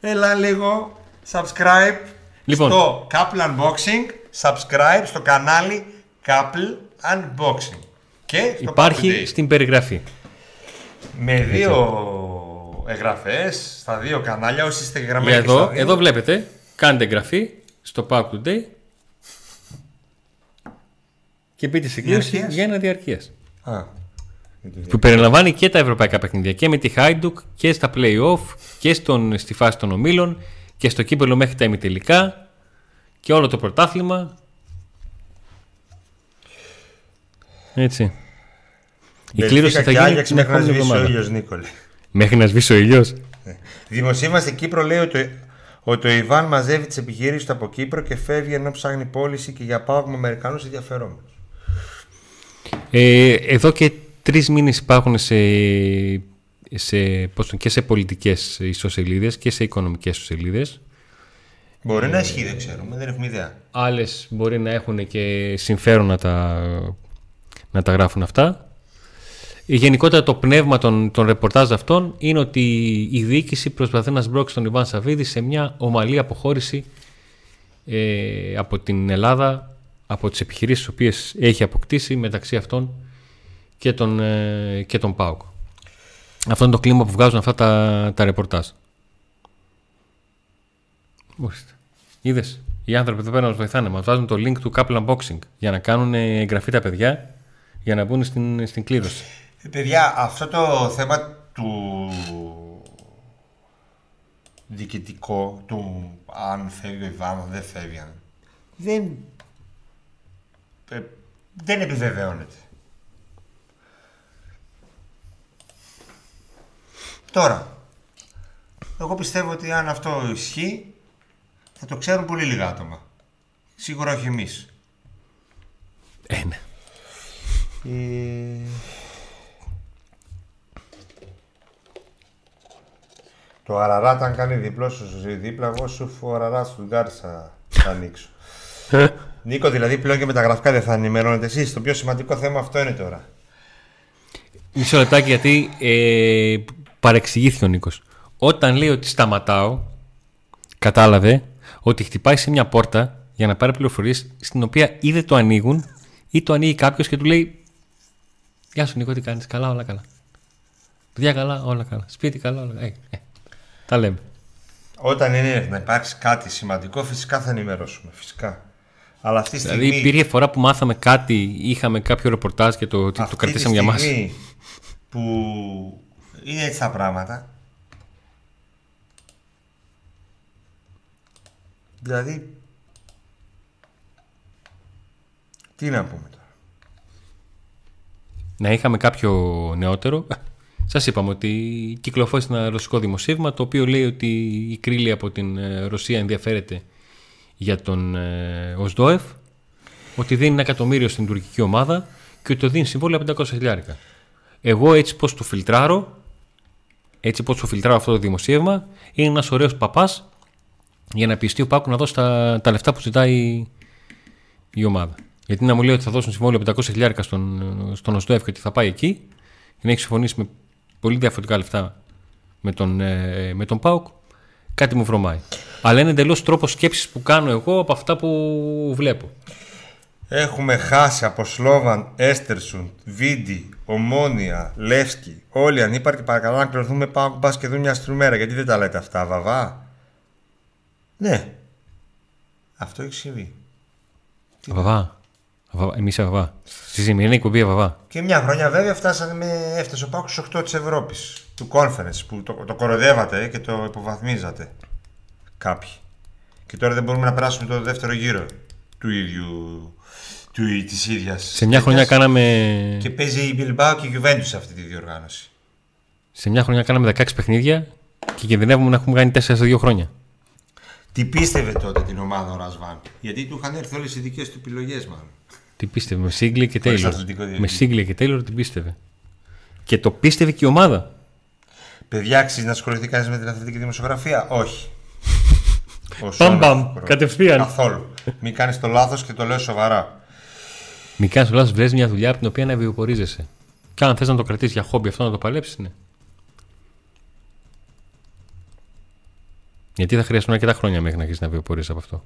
Έλα λίγο subscribe Λοιπόν. στο Couple Unboxing, subscribe στο κανάλι Couple Unboxing. Και στο Υπάρχει Couple Day. στην περιγραφή. Με δύο εγγραφές στα δύο κανάλια, όσοι είστε γραμμένοι και στα Εδώ, δύο. εδώ βλέπετε, κάντε εγγραφή στο Pack Today και μπείτε σε κλήρωση Διαρκείας. για ένα διαρκείας. Α, Που περιλαμβάνει και τα ευρωπαϊκά παιχνίδια και με τη Hajduk και στα play-off και στον, στη φάση των ομίλων και στο κύπελο μέχρι τα ημιτελικά και όλο το πρωτάθλημα. Έτσι. Η κλήρωση θα και γίνει Άγιαξ την μέχρι να επόμενη σβήσει ο εβδομάδα. ήλιος, Νίκολε. Μέχρι να σβήσει ο ήλιος. Δημοσίευμα στην Κύπρο λέει ότι, ότι ο Ιβάν μαζεύει τις επιχειρήσει του από Κύπρο και φεύγει ενώ ψάχνει πώληση και για πάω με Αμερικανού ενδιαφερόμενους. Ε, εδώ και τρεις μήνες υπάρχουν σε, σε, πώς το- και σε πολιτικές ιστοσελίδες και σε οικονομικές ιστοσελίδες. Μπορεί να ισχύει, δεν ξέρουμε, δεν έχουμε ιδέα. Άλλες μπορεί να έχουν και συμφέρον να τα, να τα γράφουν αυτά. Ε, Γενικότερα το πνεύμα των, των ρεπορτάζ αυτών είναι ότι η διοίκηση προσπαθεί να σμπρώξει τον Ιβάν Σαββίδη σε μια ομαλή αποχώρηση ε, από την Ελλάδα, από τις επιχειρήσεις τις οποίες έχει αποκτήσει μεταξύ αυτών και τον, ε, και τον ΠΑΟΚ. Αυτό είναι το κλίμα που βγάζουν αυτά τα, τα ρεπορτάζ. Μάλιστα. Είδες. Οι άνθρωποι εδώ πέρα μας βοηθάνε. Μας βάζουν το link του Couple Unboxing για να κάνουν ε, εγγραφή τα παιδιά για να μπουν στην, στην κλήρωση. Ε, παιδιά, αυτό το θέμα του διοικητικό, του αν φεύγει ο Ιβάν, αν δεν φεύγει, αν- δεν, ε, δεν επιβεβαιώνεται. Τώρα, εγώ πιστεύω ότι αν αυτό ισχύει, θα το ξέρουν πολύ λίγα άτομα. Σίγουρα όχι εμείς. Ε, ναι. Ε, Το Αραράτ αν κάνει διπλό σου ζει δίπλα, εγώ σου φω Αραράτ στον Γκάρσα θα ανοίξω. Νίκο, δηλαδή πλέον και με τα γραφικά δεν θα ενημερώνετε εσείς. Το πιο σημαντικό θέμα αυτό είναι τώρα. Μισό λεπτάκι γιατί ε, παρεξηγήθηκε ο Νίκος. Όταν λέει ότι σταματάω, κατάλαβε ότι χτυπάει σε μια πόρτα για να πάρει πληροφορίες στην οποία είτε το ανοίγουν ή το ανοίγει κάποιος και του λέει Γεια σου Νίκο, τι κάνεις, καλά, όλα καλά. Δουλειά καλά, όλα καλά. Σπίτι καλά, όλα καλά. Ε, ε, τα λέμε. Όταν είναι να υπάρξει κάτι σημαντικό, φυσικά θα ενημερώσουμε. Φυσικά. Αλλά αυτή τη στιγμή. Δηλαδή υπήρχε φορά που μάθαμε κάτι, είχαμε κάποιο ρεπορτάζ και το, το αυτή κρατήσαμε τη για μας. στιγμή που είναι έτσι τα πράγματα. Δηλαδή. Τι να πούμε τώρα; να είχαμε κάποιο νεότερο. Σας είπαμε ότι κυκλοφόρησε ένα ρωσικό δημοσίευμα το οποίο λέει ότι η Κρίλη από την ε, Ρωσία ενδιαφέρεται για τον ε, Οσδόεφ, ότι δίνει ένα εκατομμύριο στην τουρκική ομάδα και ότι το δίνει συμβόλαιο 500 χιλιάρικα. Εγώ έτσι πως το φιλτράρω, έτσι πως το φιλτράρω αυτό το δημοσίευμα, είναι ένας ωραίος παπάς για να πιστεί ο Πάκου να δώσει τα, τα λεφτά που ζητάει η ομάδα. Γιατί να μου λέει ότι θα δώσουν συμβόλαιο 500 χιλιάρικα στον, στον Οσδόεφ και ότι θα πάει εκεί και να έχει συμφωνήσει με πολύ διαφορετικά λεφτά με τον, ε, με τον ΠΑΟΚ, κάτι μου βρωμάει. Αλλά είναι εντελώς τρόπος σκέψης που κάνω εγώ από αυτά που βλέπω. Έχουμε χάσει από Σλόβαν, Έστερσουν, Βίντι, Ομόνια, Λεύσκι. Όλοι ανύπαρκτοι παρακαλώ να κληρωθούμε πάω μπας και δουν μια στριμέρα. Γιατί δεν τα λέτε αυτά, βαβά; Ναι. Αυτό έχει συμβεί. Βαβά. Βαβά. Εμείς Βαβά. Στη σημερινή εκπομπή Βαβά. Και μια χρονιά βέβαια φτάσανε με, έφτασε ο Πάκου στου 8 της Ευρώπης. Του conference που το, το κοροδεύατε και το υποβαθμίζατε. Κάποιοι. Και τώρα δεν μπορούμε να περάσουμε το δεύτερο γύρο του ίδιου. Του, της ίδιας Σε μια χρονιά τέτοιας. κάναμε, Και παίζει η Bilbao και η Juventus σε αυτή τη διοργάνωση. σε μια χρονιά κάναμε 16 παιχνίδια και κινδυνεύουμε να έχουμε κάνει 4 σε 2 χρόνια. Τι πίστευε τότε την ομάδα ο Ρασβάν; Γιατί του είχαν έρθει όλες οι δικές του επιλογές, μάλλον. Τι πίστευε, με Σίγκλι και Χωρίς Τέιλορ. αθλητικό Με διευθυντή. Σίγκλι και Τέιλορ την πίστευε. Και το πίστευε και η ομάδα. Παιδιά, αξίζει να ασχοληθεί κανείς με την αθλητική δημοσιογραφία; Όχι. Όσο Παμ, όλο παμ, αυτό το χρόνο. κατευθείαν. Καθόλου. Μην κάνεις το λάθος και το λέω σοβαρά. Μην κάνεις λάθος, βρει μια δουλειά από την οποία να βιοπορίζεσαι. Και αν θες να το κρατήσεις για χόμπι αυτό να το παλέψεις, ναι. Γιατί θα χρειαστούν αρκετά χρόνια μέχρι να αρχίσεις να βιοπορεί από αυτό.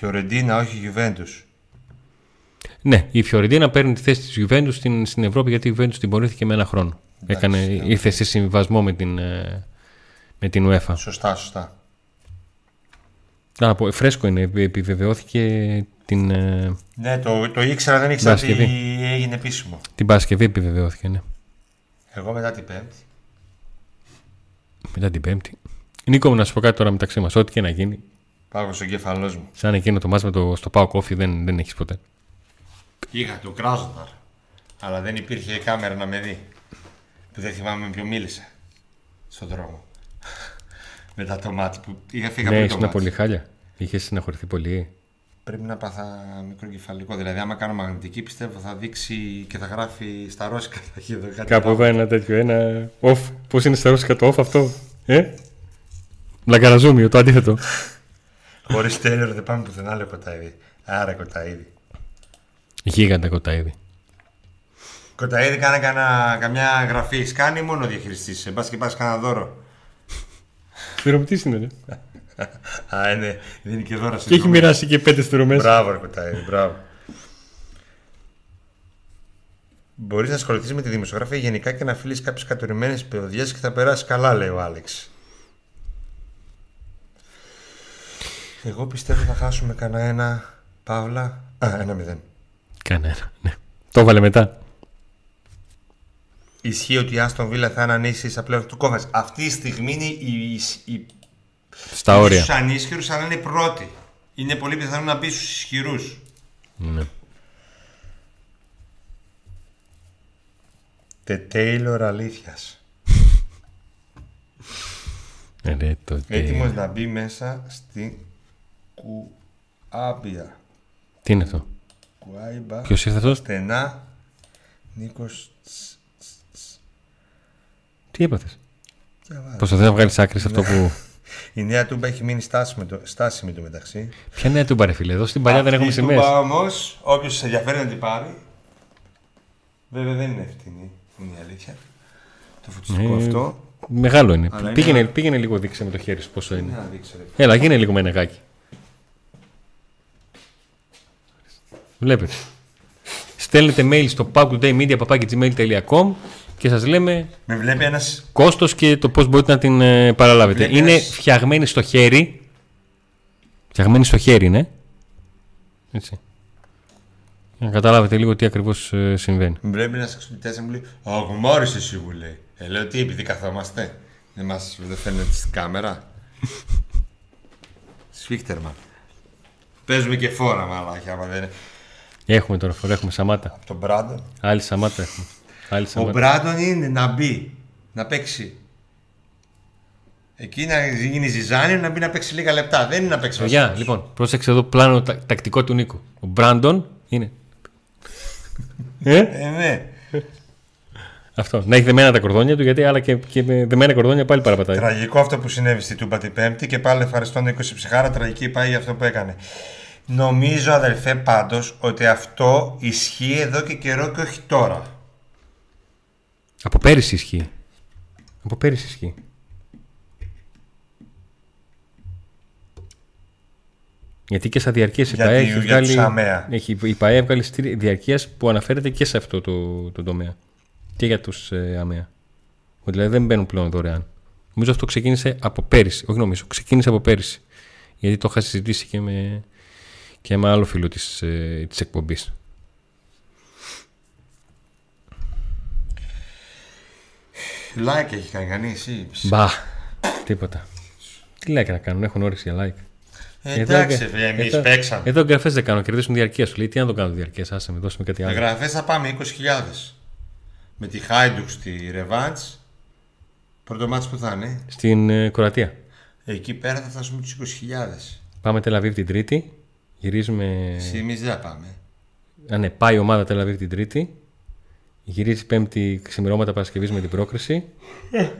Φιωρεντίνα, όχι Juventus. Ναι, η Φιωρεντίνα παίρνει τη θέση της Juventus στην, στην Ευρώπη γιατί η Juventus την πορήθηκε με ένα χρόνο. Έκανε, ήρθε σε συμβιβασμό με την, ε, με την UEFA. Σωστά, σωστά. Να πω, φρέσκο είναι, επι- επιβεβαιώθηκε την, ε, Ναι, το, το ήξερα, δεν ήξερα ότι Παρασκευή. έγινε επίσημο. την Παρασκευή επιβεβαιώθηκε, ναι. Εγώ μετά την Πέμπτη. Μετά την Πέμπτη. Νίκο μου να σου πω κάτι τώρα μεταξύ μας. Ό,τι και να γίνει, Πάγω στον κεφαλό μου. σαν εκείνο το μάτς με το, στο Πάο Κόφι δεν, δεν έχεις ποτέ. Είχα το Κράζοναρ. Αλλά δεν υπήρχε κάμερα να με δει. Που δεν θυμάμαι με ποιο μίλησα. Στον δρόμο. Μετά το μάτι που είχα φύγει Ναι, από το ήσουν μάτι. πολύ χάλια. Είχες συναχωρηθεί πολύ. Πρέπει να πάθα μικροκεφαλικό. Δηλαδή, άμα κάνω μαγνητική, πιστεύω θα δείξει και θα γράφει στα ρώσικα. Θα έχει εδώ κάτι Κάπου πάνω. είπα ένα τέτοιο, ένα off. Πώς είναι στα ρώσικα το off αυτό, ε; Λαγκαραζούμιο, το αντίθετο. Χωρίς τέλειο δεν πάμε πουθενά, λέει ο Κοταίδη. Άρα Κοταίδη. Γίγαντα κοταίδι. Κοταίδη κάνε κανένα, καμιά γραφή. Κάνει μόνο διαχειριστής. Σε πα και πας κανένα δώρο. Θηρομητή είναι, ρε. Α, ναι, δίνει και δώρα Και έχει μοιράσει και πέντε στρωμέ. Μπράβο, ρε Κοταίδη, μπράβο. Μπορείς να ασχοληθείς με τη δημοσιογραφία γενικά και να φιλεί κάποιες κατορημένε παιδιέ και θα περάσεις καλά, λέει ο Άλεξ. Εγώ πιστεύω θα χάσουμε κανένα ένα. Παύλα. Α, ένα μηδέν. Κανένα, ναι. Το έβαλε μετά. Ισχύει ότι η Άστον Βίλα θα είναι ανήσυχη στα πλέον του κόμματο. Αυτή τη στιγμή είναι η, η, η Στα όρια. Στους ανίσχυρους, αλλά είναι πρώτη. Είναι πολύ πιθανό να μπει στους ισχυρούς. Ναι. The Taylor αλήθειας. Ε, ρε, το Έτοιμος να μπει μέσα στην Κουάμπια. Τι είναι αυτό; Κουάιμπα. Ποιος ήρθε αυτό. Στενά. Νίκος. Τι έπαθες; Προσπαθεί να βγάλεις άκρη σε αυτό που. Η νέα τούμπα έχει μείνει στάσιμη, το, στάσιμη του μεταξύ. Ποια νέα του παρεφίλε. Εδώ στην παλιά δεν έχουμε Αυτή η σημαίες. τούμπα όμως, όποιος σε ενδιαφέρει να την πάρει. Βέβαια δεν είναι ευθυνή. Είναι η αλήθεια. Το φωτιστικό Ε, αυτό. Μεγάλο είναι. Αλλά είναι Πήγαινε, ένα- πήγαινε λίγο δείξε με το χέρι σου πόσο είναι. Να δείξω, ρε. Έλα, γίνε λίγο με νεγάκι. Βλέπετε. Στέλνετε mail στο pubtodaymedia.gmail.com και σας λέμε Με βλέπει ένας. κόστος και το πώς μπορείτε να την ε, παραλάβετε. Βλέπεις. Είναι φτιαγμένη στο χέρι. Φτιαγμένη στο χέρι, ναι. Έτσι. Για να καταλάβετε λίγο τι ακριβώς ε, συμβαίνει. Με βλέπει ένας εξωτητέ και μου λέει Α, γουμάρισε εσύ μου λέει. Ε, λέω τι, επειδή καθόμαστε. Δεν μας δεν φαίνεται στην κάμερα. Σφίχτερμαν. Παίζουμε και φόρα, μαλάκια, άμα δεν είναι. Έχουμε τώρα φορά, έχουμε Σαμάτα. Από τον Μπράντον. Άλλη Σαμάτα έχουμε. Άλλη Ο Σαμάτα. Μπράντον είναι να μπει, να παίξει. Εκεί να γίνει ζυζάνιο να μπει να παίξει λίγα λεπτά. Δεν είναι να παίξει Παιδιά, βασικός. λοιπόν, πρόσεξε εδώ πλάνο τα- τακτικό του Νίκου. Ο Μπράντον είναι. ε, Ε, ναι. αυτό. Να έχει δεμένα τα κορδόνια του, γιατί άλλα και, και με δεμένα κορδόνια πάλι παραπατάει. Τραγικό αυτό που συνέβη στη Τούμπα την Πέμπτη και πάλι ευχαριστώ Νίκος ψυχάρα. Τραγική πάει για αυτό που έκανε. Νομίζω αδελφέ πάντως ότι αυτό ισχύει εδώ και καιρό και όχι τώρα. Από πέρυσι ισχύει. Από πέρυσι ισχύει. Γιατί και στα διαρκείας η Για ΠαΕ τη- έχει για τους βγάλει. ΑΜΕΑ. Έχει, η ΠαΕ έβγαλε διαρκείας που αναφέρεται και σε αυτό το, το τομέα. Και για τους ε, ΑΜΕΑ. Ότι δηλαδή δεν μπαίνουν πλέον δωρεάν. Νομίζω αυτό ξεκίνησε από πέρυσι. Όχι νομίζω, ξεκίνησε από πέρυσι. Γιατί το είχα συζητήσει και με, και με άλλο φίλο της, ε, της εκπομπής. Like έχει κάνει κανείς εσύ. Μπα, τίποτα. Τι like να κάνουν, έχουν όρεξη για like. Ε, Εντάξει, Εδώ- εμείς εδώ- παίξαμε. Εδώ εγγραφέ δεν κάνουν, κερδίσουν διαρκεία σου. Λέει τι να το κάνω διαρκείας, άσε με, δώσε με κάτι άλλο. Εγγραφέ θα πάμε 20.000. Με τη Χάιντουκ στη Ρεβάντ. Πρώτο μάτι που θα είναι. Στην ε, Κροατία. Εκεί πέρα θα φτάσουμε τους 20.000. Πάμε Τελαβίβ την Τρίτη. Γυρίζουμε. Εμεί δεν θα πάμε. Α, ναι, πάει η ομάδα Τελαβίβ την Τρίτη. Γυρίζει Πέμπτη ξημερώματα Παρασκευής με την πρόκριση.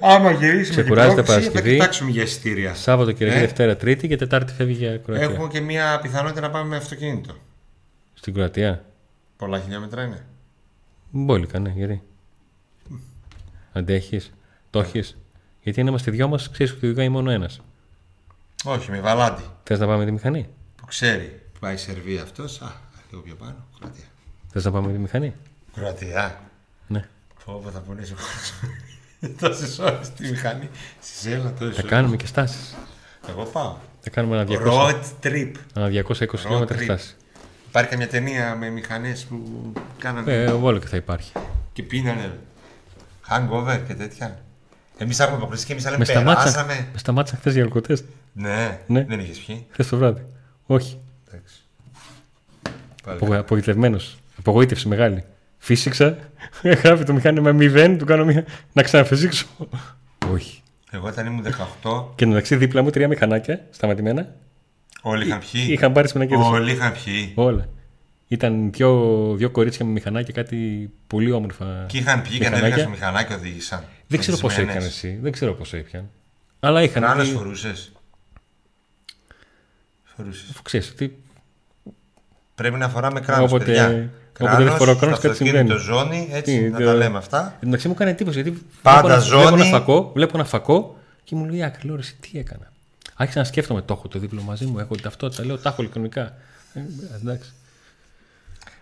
Άμα γυρίσουμε Ξεκουράζεται την πρόκληση, θα Παρασκευή. κοιτάξουμε για εισιτήρια. Σάββατο, Κυριακή, Ε. Δευτέρα, Τρίτη και Τετάρτη φεύγει για Κροατία. Έχουμε και μια πιθανότητα να πάμε με αυτοκίνητο. Στην Κροατία; Πολλά χιλιόμετρα είναι. Μπόλικα, ναι, γιατί. Αντέχεις, το έχεις; Γιατί αν είμαστε δυο μας, ξέρεις ότι οδηγάει μόνο ένας. Όχι, με βαλάντι. Θες να πάμε με τη μηχανή; Που ξέρει. Πάει η Σερβία αυτός. Α, λίγο πιο πάνω. Κροατία. Θες να πάμε με τη μηχανή; Κροατία. Ναι. Φόβο θα πονέσει ο κόσμο. Τόσε ώρε στη μηχανή. Στη Ζέλα τόσε Θα κάνουμε και στάσεις. Εγώ πάω. Θα κάνουμε ένα 200, Road trip. ένα 220 χιλιόμετρα trip. στάση. Υπάρχει καμιά ταινία με μηχανές που κάνανε; Ε, όλο και θα υπάρχει. και πίνανε. Hangover και τέτοια. Εμείς έχουμε αποκλειστεί και εμείς Με λέμε σταμάτησαν, περάσαμε. με σταμάτησαν χθες για αλκοτές. Ναι, Ναι. δεν είχες πιει. Χθες το βράδυ. Όχι. Εντάξει. Πάλι Απο, Απογοητευμένος. Απογοήτευση μεγάλη. Φύσηξα. Γράφει το μηχάνημα 0, του κάνω μια. Να ξαναφυσήξω. Όχι. Εγώ όταν ήμουν 18, Και μεταξύ δίπλα μου τρία μηχανάκια σταματημένα. όλοι είχαν πιει. Είχαν πάρει στην ακίνηση. Όλοι είχαν πιει. Όλα. Ήταν δύο, δύο κορίτσια με μηχανάκια, κάτι πολύ όμορφα. Και είχαν πιει και μηχανάκια. ανέβηκαν στο μηχανάκι, οδήγησαν. Δεν ξέρω πώς Μεθυσμένες. έκανες εσύ. Δεν ξέρω πώς έπιαν. Αλλά είχαν. Κράνος δει- φορούσες. Φορούσες. Αφού ξέρεις ότι Πρέπει να φοράμε κράνος, Όποτε- παιδιά. όποτε Κράνος, δεν φοράω κράνος, στο κάτι αυτοκίνητο συμβαίνει. ζώνη, έτσι, Τι, να δε- τα λέμε αυτά. Εν τω μεταξύ μου έκανε εντύπωση γιατί Πάντα βλέπω, ένα, βλέπω, ζώνη. ένα φακό, βλέπω ένα φακό και μου λέει Άκρη, λέω ρε, εσύ τι έκανα. Άρχισα να σκέφτομαι, το έχω το δίπλο μαζί μου, έχω την ταυτότητα, λέω, τα έχω ηλεκτρονικά. Ε, εντάξει.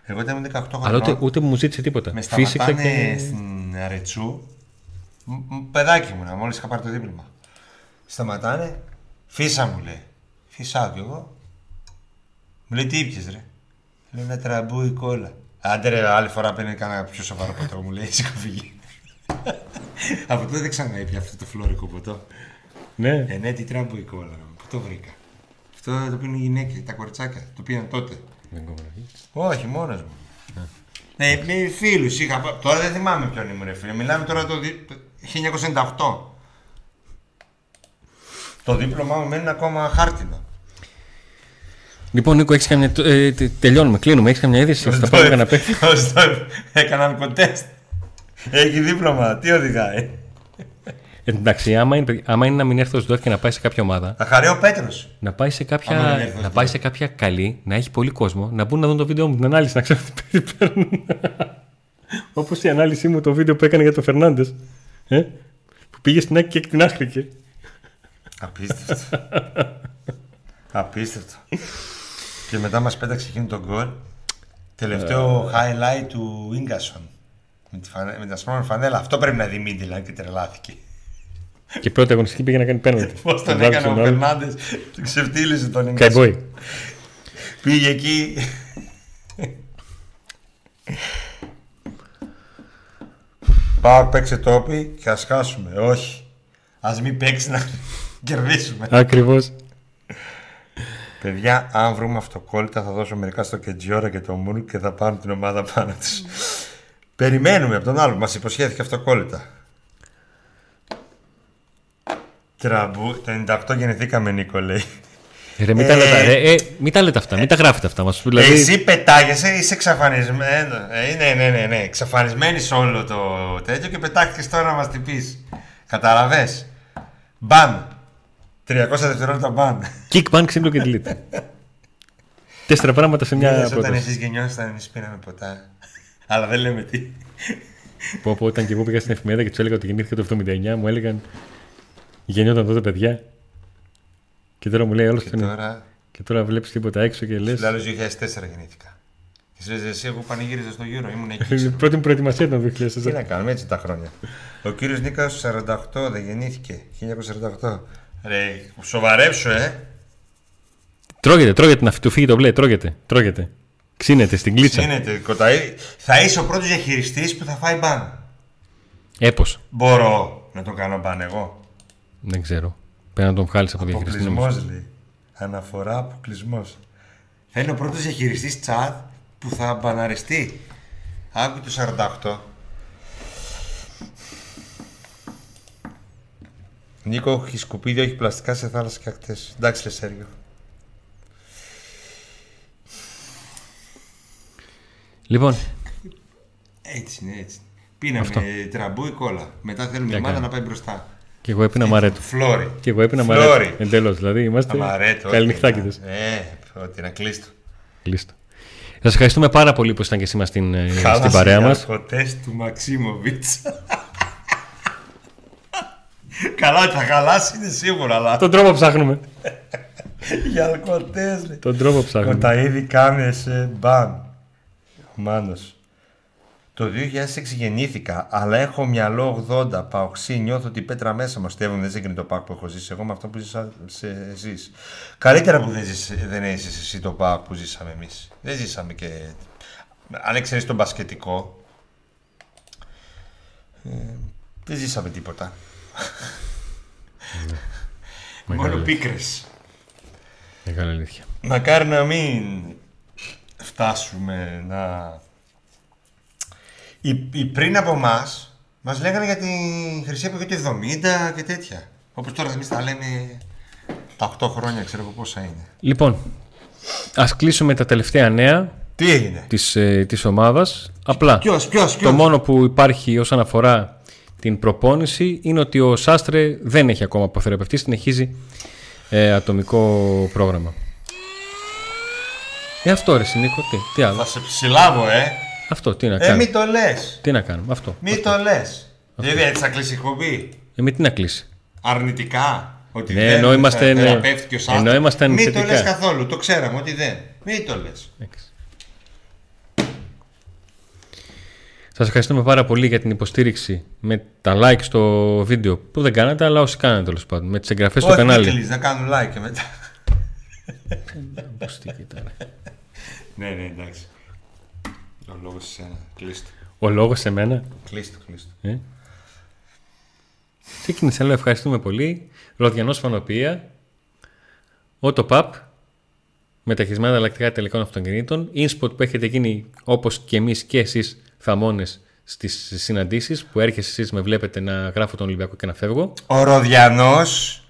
Εγώ όταν ήμουν 18 Αλλά ούτε, χρονών, ούτε μου ζήτησε τίποτα. με Φύσηξα σταματάνε και. στην Αρετσού. Μ- μ- Παιδάκι ήμουνα, μόλις είχα πάρει το δίπλωμα. Σταματάνε, φύσα μου λέει. Φυσάω κι εγώ. Μου λέει τι ήπιες ρε; Λέω ένα Drambuie κόλα. Άντε ρε, άλλη φορά πίνε κανένα πιο σοβαρό ποτό μου λέει, σήκω φύγε. Από τότε δεν ξανά ήπια αυτό το φλώρικο ποτό. Ναι. Ε, ναι, τι Drambuie κόλα. Πού το βρήκα. Αυτό το πίνουν οι γυναίκες, τα κοριτσάκια. Το πίναν τότε. Δεν κομμενοχή. Όχι, μόνος μου. Ναι, με φίλους είχα. πά- Τώρα δεν θυμάμαι ποιον ήμουν, ρε φίλε. Μιλάμε τώρα το δι- το 1998. Το δίπλωμά μου μένει ακόμα χάρτινο. Λοιπόν, Νίκο, έχεις καμιά. Ε, τε- τελειώνουμε, κλείνουμε. Έχεις καμιά είδηση; Θα πάμε κανένα παίχτη. Ως το έκαναν κοντέστ. Έχει δίπλωμα. Τι οδηγάει; Ε, εντάξει, άμα είναι, άμα είναι να μην έρθει ο Σδόφ και να πάει σε κάποια ομάδα, Θα χαρεί ο Πέτρος. να πάει σε Άμα δεν κάποια, έρθει ο να πάει Σδόφ. σε κάποια καλή, να έχει πολύ κόσμο, να μπουν να δουν το βίντεο μου την ανάλυση, να ξέρουν τι παίρνουν. Όπως η ανάλυση μου το βίντεο που έκανε για τον Φερνάντες. Ε; Που πήγε στην άκρη και εκτινάχθηκε. Απίστευτο. Απίστευτο. Και μετά μας πέταξε εκείνο τον γκολ. Τελευταίο highlight του Ίγκασον. Με, τη φανε... με την ασπρόμαυρη φανέλα. Αυτό πρέπει να δει Μίντιλαν και τρελάθηκε. και πρώτη αγωνιστική πήγε να κάνει πέναλτι. Πώς τον έκανε ο Φερνάντες, του ξεφτύλιζε τον Ίγκασον. Καϊμπόι. Πήγε εκεί. Πάω παίξε τόπι και ας χάσουμε. Όχι. Α μην παίξει να κερδίσουμε. Ακριβώς. Παιδιά, αν βρούμε αυτοκόλλητα θα δώσω μερικά στο Κεντζιόρα και το Μούρ και θα πάρουν την ομάδα πάνω τους. Περιμένουμε από τον άλλο που μας υποσχέθηκε αυτοκόλλητα. Τραμπού, το 98 γεννηθήκαμε Νίκο λέει. Ρε, μην, τα Ε, λέτε, ρε, ε, μην τα λέτε αυτά, μην τα γράφετε αυτά. Μας, δηλαδή, Εσύ πετάγεσαι, είσαι εξαφανισμένος. Ε, ναι, ναι, ναι, ναι. Εξαφανισμένη σε όλο το τέτοιο και πετάχτηκες τώρα να μας την πεις. Καταλαβέ. Μπαν. 300 δευτερόλεπτα μπαν. Kick, ban, ξύλο και delete. Τέσσερα πράγματα σε μια Είδες όταν πρόταση. εσείς γεννιόσασταν, εμείς πίναμε ποτά. Αλλά δεν λέμε τι. Που από όταν και εγώ πήγα στην εφημερίδα και τους έλεγα ότι γεννήθηκε το 79, μου έλεγαν γεννιόταν τότε παιδιά. Και τώρα μου λέει όλο Και τον. τώρα. Και τώρα βλέπεις τίποτα έξω και λε. Του άλλου 2004 γεννήθηκα. Και σου λες, εσύ, εγώ πανηγύριζα στο γύρο, ήμουν εκεί. Η ξέρω. πρώτη μου προετοιμασία ήταν το Τι 2004. να κάνουμε, έτσι τα χρόνια. Ο κύριος Νίκα 48 δεν γεννήθηκε. 1948. Ρε, σοβαρέψω, ε. Τρώγεται, τρώγεται να του φύγει το μπλε, τρώγεται. τρώγεται. Ξύνεται στην κλίτσα. Ξύνεται, κοταεί. Θα είσαι ο πρώτος διαχειριστής που θα φάει μπαν. Έπω. Μπορώ να το κάνω μπαν εγώ. Δεν ξέρω. Πρέπει να τον βγάλεις από διαχειριστή. Αποκλεισμός νομίζω. λέει. Αναφορά αποκλεισμός. Θα είναι ο πρώτος διαχειριστής τσάτ που θα μπαναριστεί. Άκου το 48. Νίκο, έχει σκουπίδια, όχι πλαστικά σε θάλασσα και ακτές. Εντάξει, ρε Σέργιο. Λοιπόν, Έτσι είναι, έτσι. Πίναμε Αυτό. τραμπούι κόλλα. Μετά θέλουμε η Για ομάδα κάνε. να πάει μπροστά. και εγώ έπεινα μαρέτο. Φλόρι. Και εγώ έπεινα Φλόρι. μαρέτο. Εντελώς. Δηλαδή είμαστε Αμαρέτο. καληνυχτάκιδε. Ε, ότι να κλείστο. Κλείστο. Σας ευχαριστούμε πάρα πολύ που ήσταν και σήμερα στην, ε, στην παρέα μας. Ο τεστ του Μαξίμοβιτς. Καλά, ότι θα χαλάσει είναι σίγουρα, αλλά. Τον τρόπο ψάχνουμε. Για αλκοτές, λέει. Τον τρόπο ψάχνουμε. Τα ήδη κάμιασε μπαν. Ο Μάνος. Το 2006 γεννήθηκα, αλλά έχω μυαλό 80. Παοξή, νιώθω ότι η πέτρα μέσα μου. Στεύομαι, δεν συγκρίνει το πάκ που έχω ζήσει εγώ με αυτό που ζήσα εσεί. Καλύτερα που δεν, ζεις, δεν έζησες εσύ το πάκ που ζήσαμε εμείς. Δεν ζήσαμε και. Αν εξαιρέσει τον μπασκετικό. Ε, δεν ζήσαμε τίποτα. Μόνο Μεγάλη. πίκρες. Μεγάλη αλήθεια. Μακάρι να μην φτάσουμε να Οι, οι πριν από εμάς μας λέγανε για τη χρυσή εποχή του 70 και τέτοια. Όπως τώρα εμείς τα λέμε τα 8 χρόνια, ξέρω εγώ πόσα είναι. Λοιπόν, ας κλείσουμε τα τελευταία νέα Τι έγινε; της, ε, της ομάδας. Απλά, Ποιος, ποιος, το ποιος; μόνο που υπάρχει όσον αφορά την προπόνηση είναι ότι ο Σάστρε δεν έχει ακόμα αποθεραπευτεί, συνεχίζει ε, ατομικό πρόγραμμα. Ε, αυτό ρε Νίκο, τι, τι άλλο; Θα σε συλλάβω, ε. Αυτό, τι να Ε, κάνουμε; μην το λες. Τι να κάνουμε, αυτό. Μην το λες. Δηλαδή, έτσι θα κλείσει η εκπομπή; Ε, με τι να κλείσει; Αρνητικά. Ότι Ναι, δεν ενώ είμαστε, θα ναι. θεραπεύτηκε ο Σάστρε. Ενώ είμαστε Μην το θετικά. λε καθόλου. Το ξέραμε ότι δεν. Μην το λες. Σας ευχαριστούμε πάρα πολύ για την υποστήριξη με τα like στο βίντεο που δεν κάνατε, αλλά όσοι κάνατε τέλος πάντων. Με τις εγγραφές στο Όχι, μην κανάλι. κλείσει, να κάνουν like και μετά. Πώς τι κοίταρε. ναι, ναι, εντάξει. Ο λόγος σε σένα. Κλείστο. Ο λόγος σε μένα; Κλείστο, κλείστο. Ε. Ξεκίνησε, λέω ευχαριστούμε πολύ. Ροδιανός Φανοπία. Autopap. Μεταχειρισμένα αλλακτικά τελικών αυτοκινήτων. InSpot που έχετε γίνει όπως και εμείς και εσείς θαμώνες στις συναντήσεις που έρχεσαι εσείς με βλέπετε να γράφω τον Ολυμπιακό και να φεύγω. Ο Ροδιανός.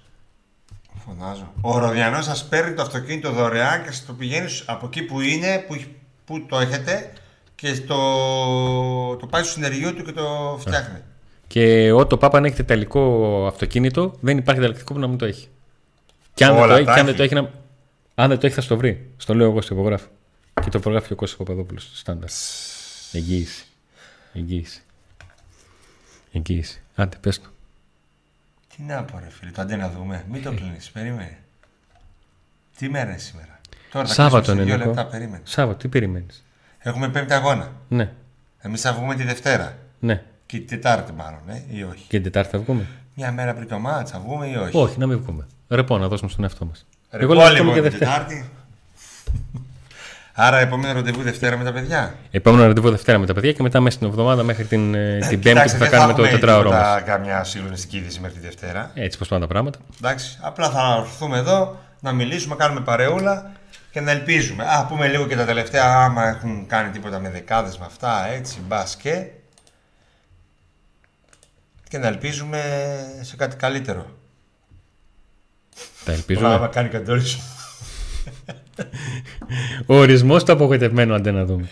Φωνάζω. Ο Ροδιανός σας παίρνει το αυτοκίνητο δωρεάν και σας το πηγαίνεις από εκεί που είναι, που, που το έχετε και το, το πάει στο συνεργείο του και το φτιάχνει. Και ό, το Πάπα αν έχετε τελικό αυτοκίνητο, δεν υπάρχει ανταλλακτικό που να μην το έχει. Και αν, δεν Όλα το, έχει, τα και αν δεν έχει. το έχει, να... αν δεν το έχει, θα στο βρει. Στο λέω εγώ στο υπογράφο. Και το υπογράφει ο Κώστας Παπαδόπουλος. Στάνταρ. Εγγύηση. Εγγύηση. Εγγύηση. Άντε, πες το. Τι να πω, ρε φίλε, το αντέ να δούμε. Μην το κλείνεις, περίμενε. Τι μέρα είναι σήμερα; Τώρα θα Σάββατο κλείσουμε σε είναι, δύο Νίκο. λεπτά, περίμενε. Σάββατο, τι περιμένεις; Έχουμε πέμπτη αγώνα. Ναι, Εμείς θα βγούμε τη Δευτέρα. ναι. Και τη Τετάρτη, μάλλον, ε, ή όχι. Και την Τετάρτη θα βγούμε; Μια μέρα πριν το μάτσα, θα βγούμε ή όχι; Όχι, να μην βγούμε. Ρεπό, να δώσουμε στον εαυτό μας. Ρε, Εγώ πω, λέω να λοιπόν, βγούμε και την Δευτέρα. Τετάρτη. Άρα, επόμενο ραντεβού Δευτέρα με τα παιδιά. Επόμενο ραντεβού Δευτέρα με τα παιδιά και μετά μέσα στην εβδομάδα μέχρι την, ε, την Πέμπτη Κοιτάξτε, που θα δεν κάνουμε το έχουμε τετράωρο τίποτα, μας. Καμιά συγκλονιστική είδηση μέχρι τη Δευτέρα. Έτσι πως πάνε τα πράγματα. Εντάξει, απλά θα έρθουμε εδώ να μιλήσουμε, κάνουμε παρεούλα και να ελπίζουμε. Α, πούμε λίγο και τα τελευταία, άμα έχουν κάνει τίποτα με δεκάδες με αυτά, έτσι, μπας και. Και να ελπίζουμε σε κάτι καλύτερο. Τα Άμα ελπίζουμε. κάνει κατόρισμα. Ο ορισμός του απογοητευμένου αντέ να δούμε.